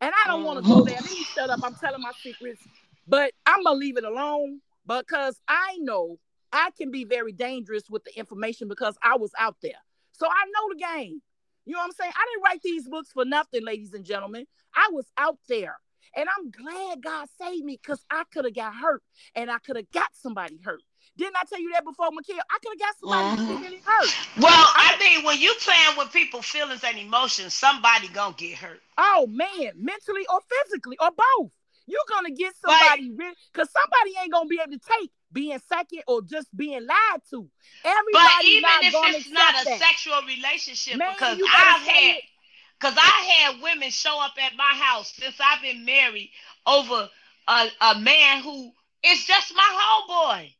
And I don't want to mm. go there. Let me shut up. I'm telling my secrets, but I'm gonna leave it alone because I know I can be very dangerous with the information because I was out there. So I know the game. You know what I'm saying? I didn't write these books for nothing, ladies and gentlemen. I was out there. And I'm glad God saved me because I could have got hurt and I could have got somebody hurt. Didn't I tell you that before, Mikeal? I could have got somebody mm-hmm. getting hurt. Well, I, I mean, when you playing with people's feelings and emotions, somebody gonna get hurt. Oh man, mentally or physically or both. You're gonna get somebody because somebody ain't gonna be able to take being second or just being lied to. Everybody But even not if gonna it's not a that. sexual relationship, Man, because I've had it. because I had women show up at my house since I've been married over a, a man who is just my homeboy.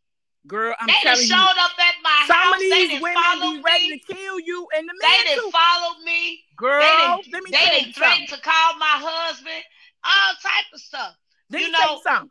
Girl, I'm they telling showed you. up at my Some house. of these done women be ready me. to kill you and the middle. They too. followed me. Girl, they done, let me they tell you threatened to call my husband. All type of stuff. Let you me tell know- you something.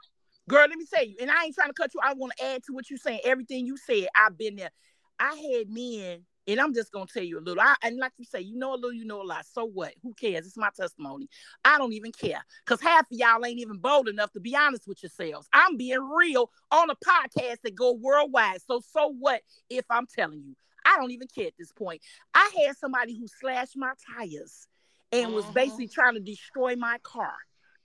Girl, let me tell you, and I ain't trying to cut you. I want to add to what you're saying. Everything you said, I've been there. I had men, and I'm just gonna tell you a little. I, and like you say, you know a little, you know a lot. So what? Who cares? It's my testimony. I don't even care because half of y'all ain't even bold enough to be honest with yourselves. I'm being real on a podcast that go worldwide. So so what if I'm telling you? I don't even care at this point. I had somebody who slashed my tires and was Mhm. basically trying to destroy my car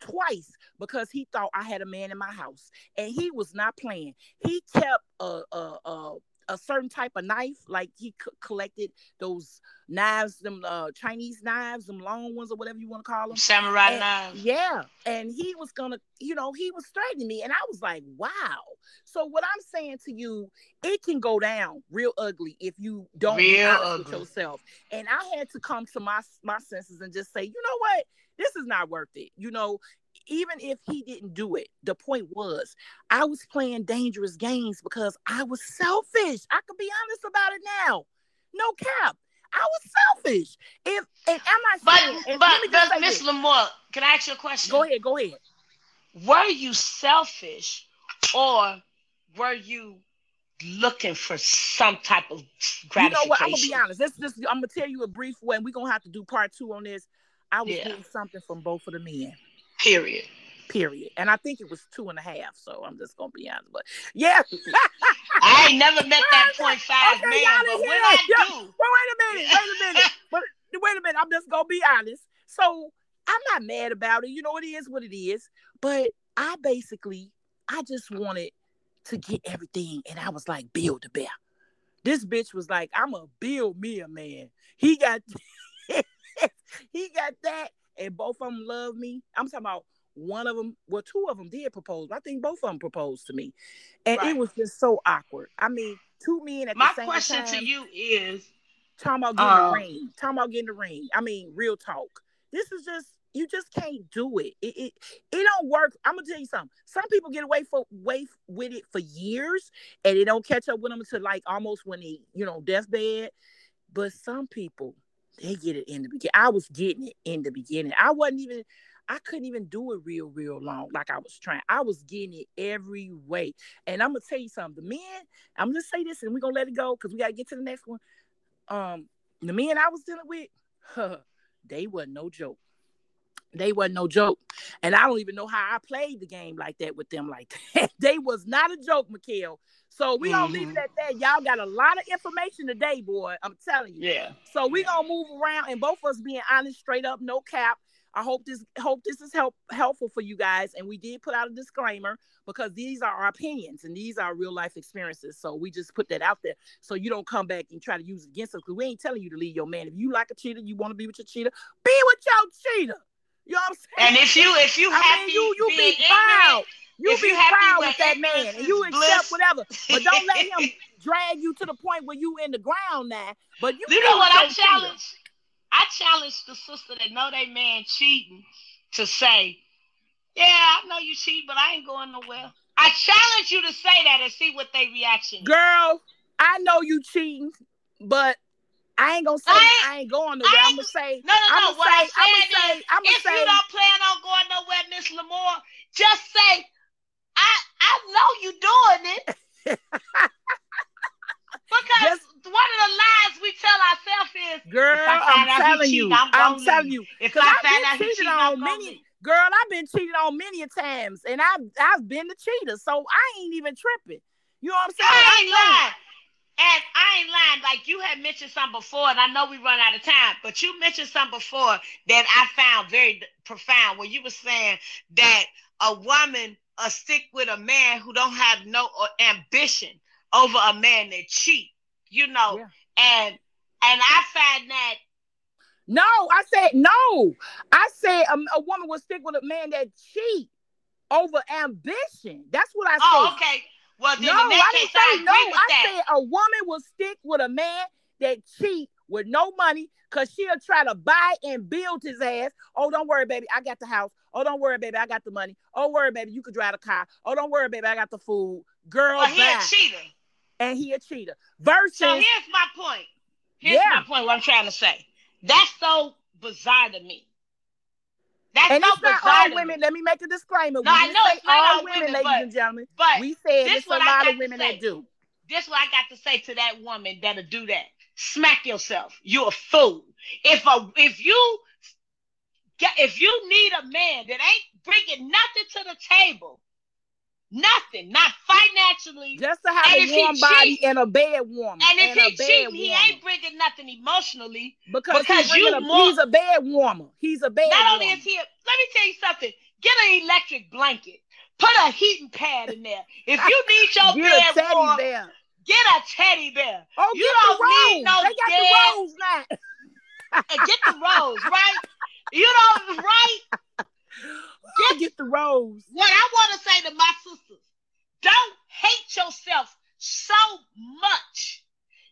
twice because he thought I had a man in my house, and he was not playing. He kept a a a, a certain type of knife, like he c- collected those knives, them uh, Chinese knives, them long ones or whatever you want to call them. Samurai And- knives. Yeah, and he was gonna, you know, he was threatening me, and I was like, wow. So what I'm saying to you, it can go down real ugly if you don't be Real honest with yourself. And I had to come to my my senses and just say, you know what, this is not worth it. You know, even if he didn't do it, the point was I was playing dangerous games because I was selfish. I could be honest about it now. No cap. I was selfish. If and not But saying, but, let me just but Miss. La'Mour, can I ask you a question? Go ahead, go ahead. Were you selfish or were you looking for some type of You gratification? know what? I'm gonna be honest. Let's just I'm gonna tell you a brief way, and we're gonna have to do part two on this. I was Yeah. getting something from both of the men. Period. Period. And I think it was two and a half. So I'm just gonna be honest. But yeah. [laughs] I ain't never met that [laughs] point five Okay, man, but when I. Yeah. do, Well, wait a minute, wait a minute. [laughs] but wait a minute, I'm just gonna be honest. So I'm not mad about it. You know, it is what it is. But I basically, I just wanted to get everything, and I was like, build a bear. This bitch was like, I'm gonna build me a man. He got, he got that, and both of them love me. I'm talking about one of them. Well, two of them did propose. I think both of them proposed to me, and Right. it was just so awkward. I mean, two men at my the same question time. to you is Talking about getting Um, the ring. Talking about getting the ring. I mean, real talk. This is just you just can't do it. It it, it don't work. I'm gonna tell you something. Some people get away for away with it for years and they don't catch up with them until like almost when they, you know, deathbed. But some people they get it in the beginning. I was getting it in the beginning. I wasn't even I couldn't even do it real, real long like I was trying. I was getting it every way. And I'm gonna tell you something. The men, I'm gonna say this and we're gonna let it go because we gotta get to the next one um the men I was dealing with, huh, [laughs] they wasn't no joke. They wasn't no joke. And I don't even know how I played the game like that with them like [laughs] that. they was not a joke, Mikeal. So we gonna leave it mm-hmm. at that. Y'all got a lot of information today, boy. I'm telling you. yeah. So we gonna move around and both of us being honest, straight up, no cap. I hope this hope this is help helpful for you guys. And we did put out a disclaimer because these are our opinions and these are real life experiences. So we just put that out there so you don't come back and try to use it against us because we ain't telling you to leave your man. If you like a cheater, you want to be with your cheater, be with your cheater. You know what I'm saying? And if you if you I happy mean, you you be proud. You if be you happy proud with that man, and you is accept whatever. But don't let him [laughs] drag you to the point where you in the ground now. But you, You know what I cheater. challenge? I challenge the sister that know they man cheating to say, "Yeah, I know you cheat, but I ain't going nowhere." I challenge you to say that and see what they reaction is. Girl, I know you cheating, but I ain't gonna say I I ain't- ain't, going nowhere. I I'm gonna say No, no, no. What say- I'm saying say- is, I'ma if say- you don't plan on going nowhere, Miss La'Mour, just say, "I I know you doing it." [laughs] Because Just- one of the lies we tell ourselves is, girl, If I find I'm telling you, I'm I'm telling you. if I I've find been out he cheated cheating, on I'm many- Girl, I've been cheated on many a times, and I've I've been the cheater, so I ain't even tripping. You know what I'm saying? I ain't lying. And I ain't lying. Like you had mentioned something before, and I know we run out of time, but you mentioned something before that I found very profound where you were saying that a woman uh, stick with a man who don't have no uh, ambition over a man that cheat. You know, Yeah. and and I find that No, I said no. I said a, a woman will stick with a man that cheat over ambition. That's what I said. oh said. okay. Well, no, I didn't I say no. I that. said a woman will stick with a man that cheat with no money because she'll try to buy and build his ass. Oh, don't worry, baby. I got the house. Oh, don't worry, baby. I got the money. Oh, worry, baby. You could drive the car. Oh, don't worry, baby. I got the food. Girl, Well, he a cheater. and he a cheater. Versus, So here's my point. Here's Yeah. my point. What I'm trying to say. That's so bizarre to me. That's and so it's not all women. Let me make a disclaimer. No, we I know it's not all women, women, ladies but- and gentlemen. But we said this it's a lot got of women that do. this what I got to say to that woman that'll do that. Smack yourself. You're a fool. If a if you get if you need a man that ain't bringing nothing to the table, nothing, not financially, Just to have And a warm body cheat- and a bed warmer. and if a he cheating, he ain't bringing nothing emotionally. because, because he's, you a, more- he's a bed warmer. He's a bed Not only is he, a, let me tell you something. Get an electric blanket. Put a heating pad in there. If you [laughs] need your Get a bed teddy warm, bear. get a teddy bear. Oh, You get don't need no they got dead- the rose now. And get the rose, right? [laughs] You know, right? Get, get the rose. What I want to say to my sisters, don't hate yourself so much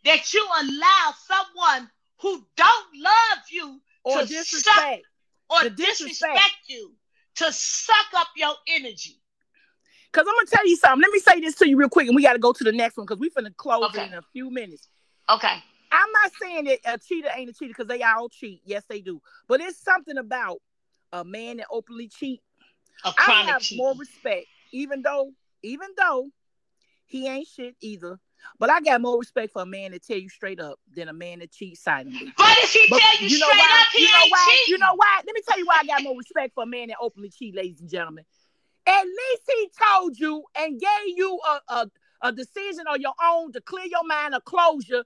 that you allow someone who don't love you Or to disrespect. or The disrespect. disrespect. you to suck up your energy. Because I'm gonna tell you something. Let me say this to you real quick, and we got to go to the next one because we finna close Okay. it in a few minutes. Okay. I'm not saying that a cheater ain't a cheater because they all cheat. Yes, they do. But it's something about a man that openly cheat. I have cheat. more respect, even though, even though he ain't shit either. But I got more respect for a man that tell you straight up than a man that cheats silently. But if he But tell you, know straight why? up, he you know ain't why? cheating. You know why? Let me tell you why I got more respect for a man that openly cheat, ladies and gentlemen. At least he told you and gave you a, a, a decision on your own to clear your mind, a closure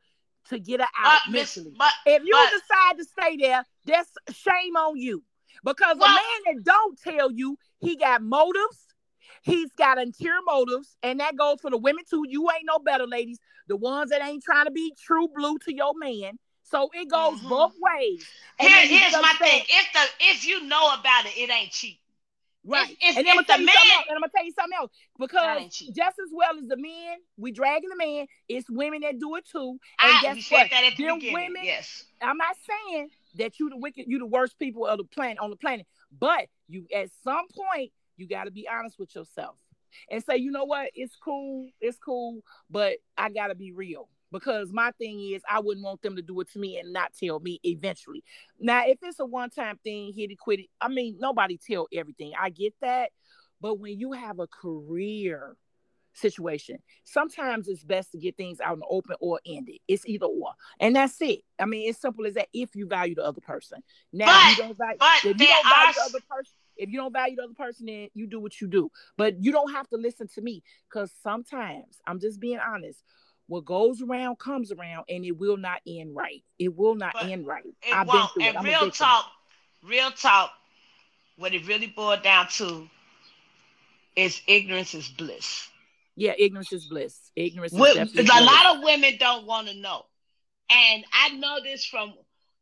to get her out but, miss, mentally. but If you but- decide to stay there, that's shame on you. Because a man that don't tell you, he got motives. He's got interior motives, and that goes for the women too. You ain't no better, ladies. The ones that ain't trying to be true blue to your man. So it goes Mhm. both ways. And here, here's my thing. If the if you know about it, it ain't cheap. Right. If- and I'm if gonna the you man- else. And I'm gonna tell you something else. Because just as well as the men, we dragging the man, it's women that do it too. And I, guess what? that at the Them beginning. women- yes. I'm not saying that you the wicked, you the worst people of the planet on the planet, but you at some point you got to be honest with yourself and say, you know what, it's cool, it's cool, but I got to be real because my thing is I wouldn't want them to do it to me and not tell me eventually. Now, if it's a one-time thing, hit it, quit it. I mean, nobody tell everything. I get that, but when you have a career situation. Sometimes it's best to get things out in the open or end it. It's either or. And that's it. I mean, it's simple as that if you value the other person. Now, But- you don't value, if you don't value are the other person, if you don't value the other person, then you do what you do. But you don't have to listen to me because sometimes, I'm just being honest, what goes around comes around and it will not end right. It will not But end right. It I've been won't. through it. And I'm real talk, real talk, what it really boiled down to is ignorance is bliss. Yeah, ignorance is bliss. Ignorance is a bliss. lot of women don't want to know. And I know this from,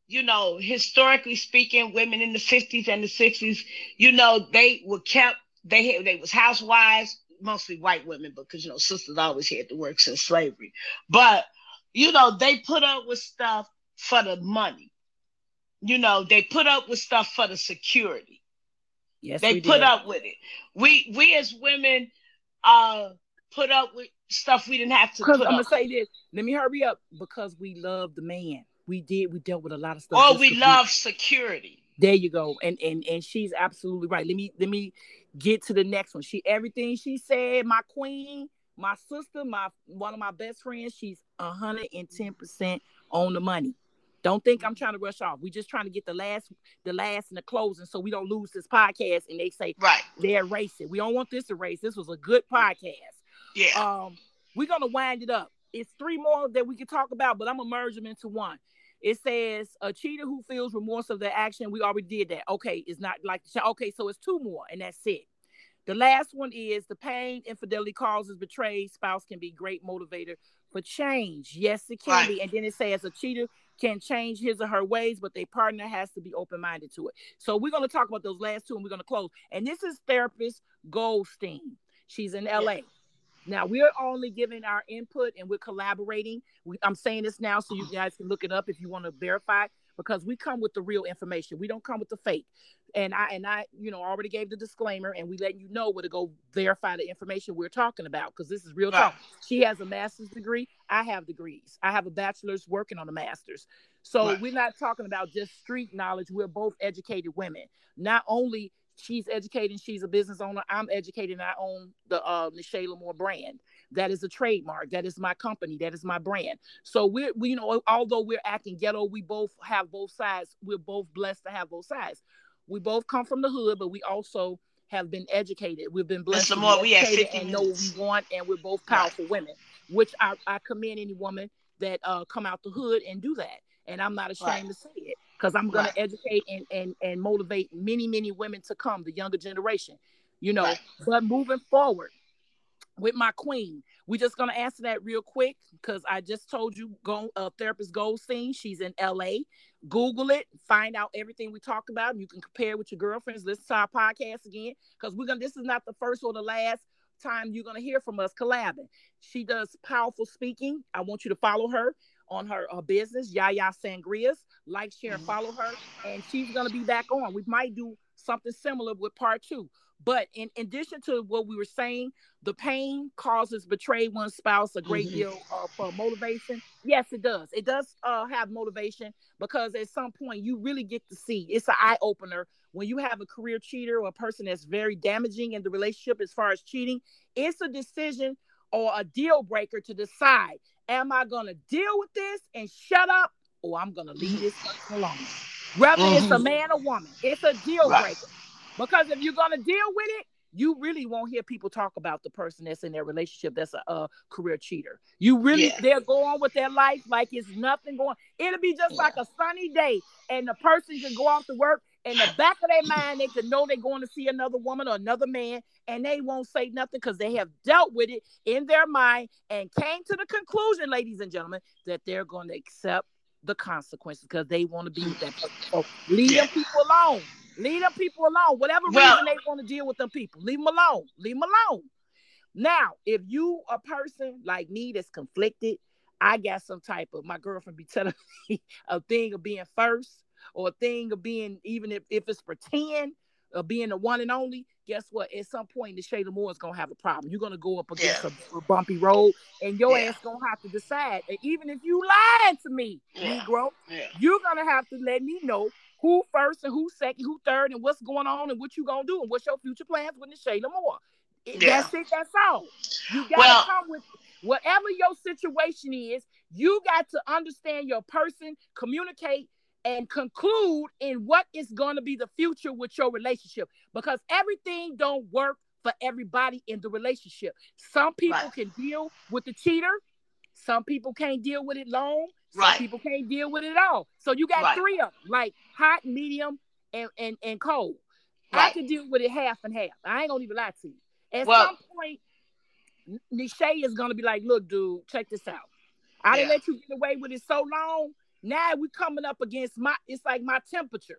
you know, historically speaking, women in the 50s and the 60s, you know, they were kept, they had- they was housewives, mostly white women, because you know, sisters always had to work since slavery. But you know, they put up with stuff for the money. You know, they put up with stuff for the security yes, they put did. up with it. We we as women uh put up with stuff we didn't have to I'm gonna say this. Let me hurry up because we love the man. We did. We dealt with a lot of stuff. Oh, we love security. There you go. And and and she's absolutely right. Let me let me get to the next one. She everything she said, my queen, my sister, my one of my best friends. She's hundred and ten percent on the money. Don't think I'm trying to rush off. We're just trying to get the last, the last and the closing, so we don't lose this podcast. And they say Right. they're racing. We don't want this to race. This was a good podcast. Yeah. Um, we're gonna wind it up. It's three more that we can talk about, but I'm gonna merge them into one. It says a cheater who feels remorse of their action. We already did that. Okay, it's not like okay, so it's two more, and that's it. The last one is the pain infidelity causes betrayed spouse can be great motivator for change. Yes, it can Right. be. And then it says a cheater can change his or her ways, but their partner has to be open minded to it. So we're gonna talk about those last two, and we're gonna close. And this is therapist Goldstein. She's in LA. Now we're only giving our input and we're collaborating. We, I'm saying this now so you [sighs] guys can look it up if you want to verify because we come with the real information. We don't come with the fake. And I and I, you know, already gave the disclaimer and we let you know where to go verify the information we're talking about because this is real talk. She has a master's degree. I have degrees. I have a bachelor's working on a master's. So right. we're not talking about just street knowledge. We're both educated women. Not only she's educating, she's a business owner. I'm educating. I own the uh, Ne'Che La'Mour brand. That is a trademark. That is my company. That is my brand. So we're, we, you know, although we're acting ghetto, we both have both sides. We're both blessed to have both sides. We both come from the hood, but we also have been educated. We've been blessed to more, we have 50 and know what we want, and we're both powerful right. women, which I, I commend any woman that uh, come out the hood and do that. And I'm not ashamed right. to say it because I'm going right. to educate and, and, and motivate many, many women to come, the younger generation, you know. But moving forward, with my queen. We're just gonna answer that real quick because I just told you, go uh, therapist Goldstein. She's in LA. Google it, find out everything we talk about. You can compare with your girlfriends. Listen to our podcast again because we're gonna. This is not the first or the last time you're gonna hear from us collabing. She does powerful speaking. I want you to follow her on her, her business, Yaya Sangrias. Like, share, and follow her, and she's gonna be back on. We might do something similar with part two. But in, in addition to what we were saying, the pain causes betray one's spouse a great mm-hmm. deal uh, for motivation. Yes, it does. It does uh, have motivation because at some point you really get to see it's an eye opener when you have a career cheater or a person that's very damaging in the relationship as far as cheating. It's a decision or a deal breaker to decide: Am I going to deal with this and shut up, or I'm going to leave this alone? Whether mm-hmm. it's a mm-hmm. man or woman, it's a deal right. breaker. Because if you're gonna deal with it, you really won't hear people talk about the person that's in their relationship that's a, a career cheater. You really yeah. they'll go on with their life like it's nothing going. It'll be just yeah. like a sunny day, and the person can go off to work. In the back of their mind, they can know they're going to see another woman or another man, and they won't say nothing because they have dealt with it in their mind and came to the conclusion, ladies and gentlemen, that they're going to accept the consequences because they want to be with that person. So leave yeah. them people alone. Leave them people alone. Whatever well, reason they want to deal with them people, leave them alone. Leave them alone. Now, if you a person like me that's conflicted, I got some type of my girlfriend be telling [laughs] me a thing of being first or a thing of being even if, if it's pretend of being the one and only. Guess what? At some point, Ne'Che La'Mour is gonna have a problem. You're gonna go up against yeah. a, a, bumpy road, and your yeah. ass gonna have to decide. And even if you lying to me, yeah. Negro, you're gonna have to let me know who first and who second, who third, and what's going on and what you gonna do and what's your future plans with Ne'Che La'Mour. That's it. That's all. You gotta well, come with whatever your situation is. You got to understand your person, communicate, and conclude in what is going to be the future with your relationship because everything don't work for everybody in the relationship. Some people right. can deal with the cheater. Some people can't deal with it long. Some right. people can't deal with it all. So you got right. three of them, like hot, medium, and and, and cold. I can deal with it half and half. I ain't gonna even lie to you. At well, some point, Nisha is gonna be like, "Look, dude, check this out. I yeah. didn't let you get away with it so long. Now we coming up against my. It's like my temperature.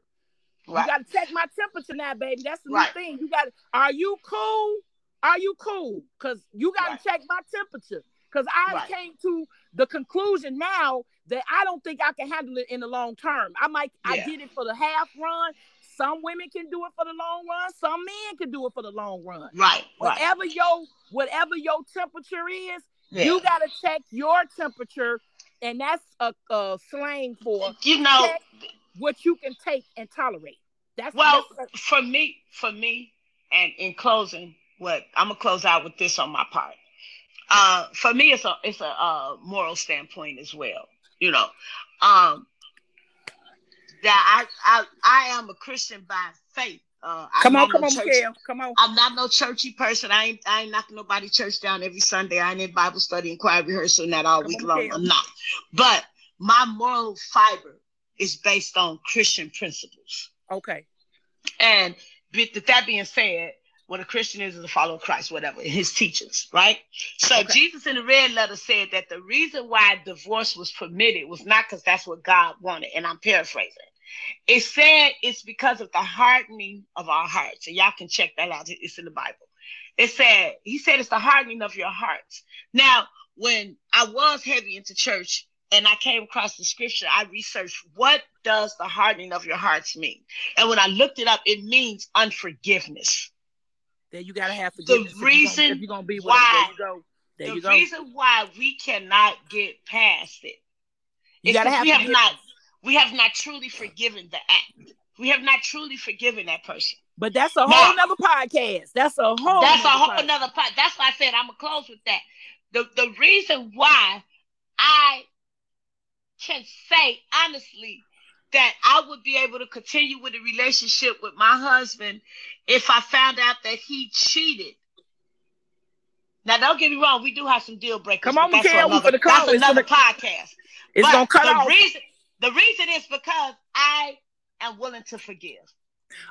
Right. You got to check my temperature now, baby. That's the right. new thing. You got. Are you cool? Are you cool? Cause you got to right. check my temperature. Cause I came to the conclusion now that I don't think I can handle it in the long term. I might yeah. I did it for the half run. Some women can do it for the long run. Some men can do it for the long run. Right. Whatever your whatever your temperature is, yeah. you gotta check your temperature, and that's a, a slang for you know what you can take and tolerate. That's well that's, for me. For me, and in closing, what I'm gonna close out with this on my part. Uh, for me, it's a it's a uh, moral standpoint as well. You know, um, that I I I am a Christian by faith. Uh, come on, come no on, church, come on. I'm not no churchy person. I ain't I ain't knocking nobody church down every Sunday. I ain't in Bible study and choir rehearsal not all come week on, long. I'm not. But my moral fiber is based on Christian principles. Okay. And with that being said, what a Christian is is a follower of Christ, whatever, his teachings, right? So okay. Jesus in the red letter said that the reason why divorce was permitted was not because that's what God wanted, and I'm paraphrasing. It said it's because of the hardening of our hearts. And y'all can check that out. It's in the Bible. it said, he said it's the hardening of your hearts. Now, when I was heavy into church and I came across the scripture, I researched what does the hardening of your hearts mean? And when I looked it up, it means unforgiveness. Then you gotta have forgiveness. The reason if you're gonna, be why, them, there you go. There the you go. reason why we cannot get past it You is gotta have we have not we have not truly forgiven the act. We have not truly forgiven that person. But that's a whole Now- nother podcast. That's a whole. That's a whole podcast. another part. That's why I said I'm gonna close with that. The the reason why I can say honestly that I would be able to continue with a relationship with my husband if I found out that he cheated. Now, don't get me wrong, we do have some deal breakers. Come on, we another, call. that's another finna- podcast. It's But gonna cut the off. Reason, the reason is because I am willing to forgive.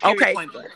Period, Okay.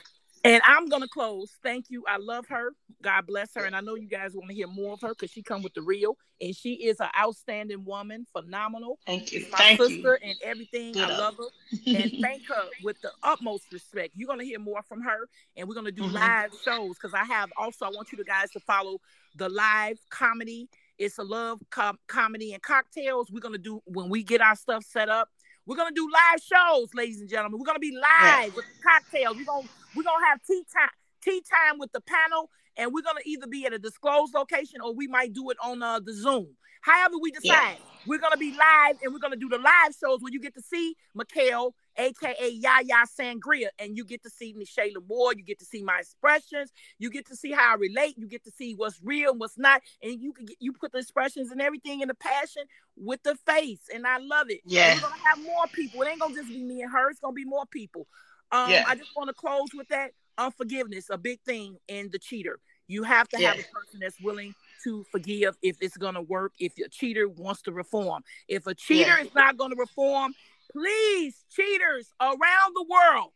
And I'm gonna close. Thank you. I love her. God bless her. And I know you guys want to hear more of her because she come with the real. And she is an outstanding woman, phenomenal. Thank you. She's my Thank sister you. and everything. Good I up. love her. And [laughs] thank her with the utmost respect. You're gonna hear more from her. And we're gonna do Mhm. live shows because I have also I want you to guys to follow the live comedy. It's a love com- comedy and cocktails. We're gonna do when we get our stuff set up. We're gonna do live shows, ladies and gentlemen. We're gonna be live with cocktails. We're gonna we're gonna have tea time tea time with the panel, and we're gonna either be at a disclosed location or we might do it on uh, the Zoom. However, we decide. Yeah. We're gonna be live, and we're gonna do the live shows where you get to see Mikeal, aka Yaya Sangria, and you get to see me Shayla Moore. You get to see my expressions. You get to see how I relate. You get to see what's real and what's not, and you can get you put the expressions and everything in the passion with the face, and I love it. And Yeah. we're gonna have more people. It ain't gonna just be me and her. It's gonna be more people. Um, Yeah. I just want to close with that unforgiveness, a big thing in the cheater. You have to have a person that's willing to forgive if it's gonna work. If a cheater wants to reform, if a cheater Yeah. is not gonna reform, please, cheaters around the world,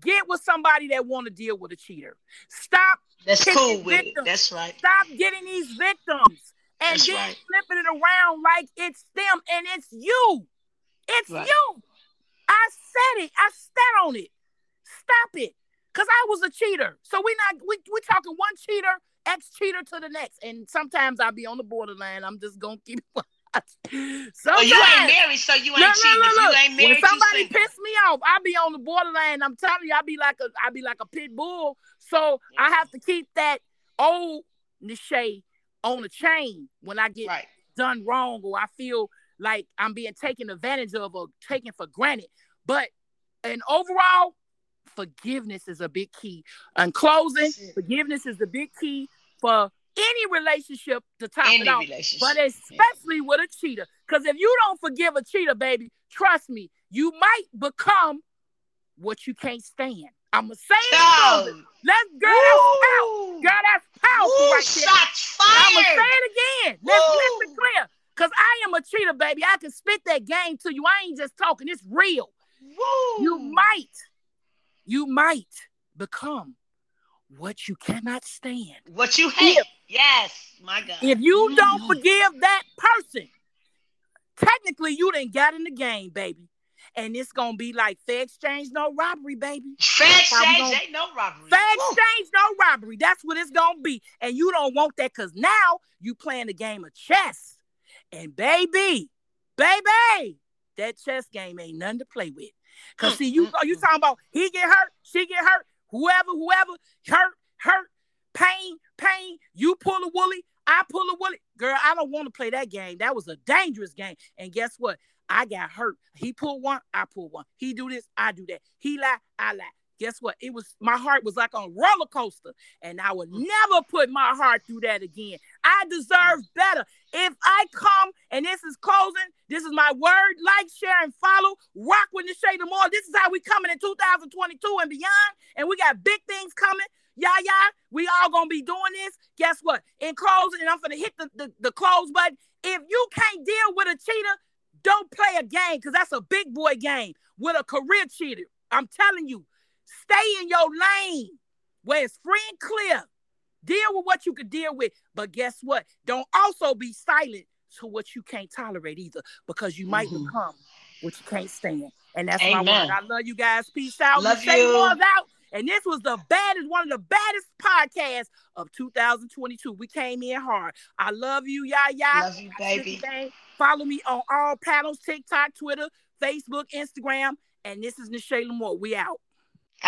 get with somebody that want to deal with a cheater. Stop That's cool with it. That's right. Stop getting these victims and That's then right. flipping it around like it's them and it's you. It's Right. you. I said it. I sat on it. Stop it. Cause I was a cheater. So we not we we talking one cheater, ex cheater to the next. And sometimes I'll be on the borderline. I'm just gonna keep [laughs] Sometimes Oh, you ain't married, so you ain't Look, cheating. look, If look, you ain't married, you somebody piss me off, I'll be on the borderline. I'm telling you, I'll be like a I'll be like a pit bull. So I mm-hmm. have to keep that old Ne'Che on a chain when I get Right. done wrong or I feel like I'm being taken advantage of or taken for granted. But and overall, forgiveness is a big key. And closing, forgiveness is the big key for any relationship to top Any it off, but especially with a cheater. Because if you don't forgive a cheater, baby, trust me, you might become what you can't stand. I'ma say it. in Oh. closing. Let's girl, that's powerful. Girl, that's powerful Woo, right there. shots I'ma say it again. Let's Woo! listen clear. Cause I am a cheater, baby. I can spit that game to you. I ain't just talking. It's real. Woo! You might, you might become what you cannot stand. What you hate. Yes, my God. If you don't Mhm. forgive that person, technically you didn't got in the game, baby. And it's gonna be like fair exchange, no robbery, baby. Fair That's how we exchange, gonna- ain't no robbery. Fair Woo! exchange, no robbery. That's what it's gonna be. And you don't want that because now you playing a game of chess. And baby, baby, that chess game ain't nothing to play with. Cause see, you mm, you mm. talking about he get hurt, she get hurt, whoever, whoever, hurt, hurt, pain, pain. You pull a woolly, I pull a woolly. Girl, I don't want to play that game. That was a dangerous game. And guess what? I got hurt. He pulled one, I pull one. He do this, I do that. He lie, I lie. Guess what? It was my heart was like on a roller coaster, and I would mm. never put my heart through that again. I deserve mm. better. If I come and this is closing, this is my word. Like, share, and follow. Rock with Ne'Che La'Mour. This is how we coming in 2022 and beyond, and we got big things coming. Yeah, yeah, we all gonna be doing this. Guess what? In closing, and I'm gonna hit the, the, the close button. If you can't deal with a cheater, don't play a game because that's a big boy game with a career cheater. I'm telling you, stay in your lane where it's free and clear. Deal with what you can deal with. But guess what? Don't also be silent to what you can't tolerate either because you might Mhm. become what you can't stand. And that's my Amen. word. I love you guys. Peace out. Love you. out. And this was the baddest, one of the baddest podcasts of 2022. We came in hard. I love you, y'all, y'all. Love you, baby. Follow me on all panels, TikTok, Twitter, Facebook, Instagram. And this is Ne'Che La'Mour. We out.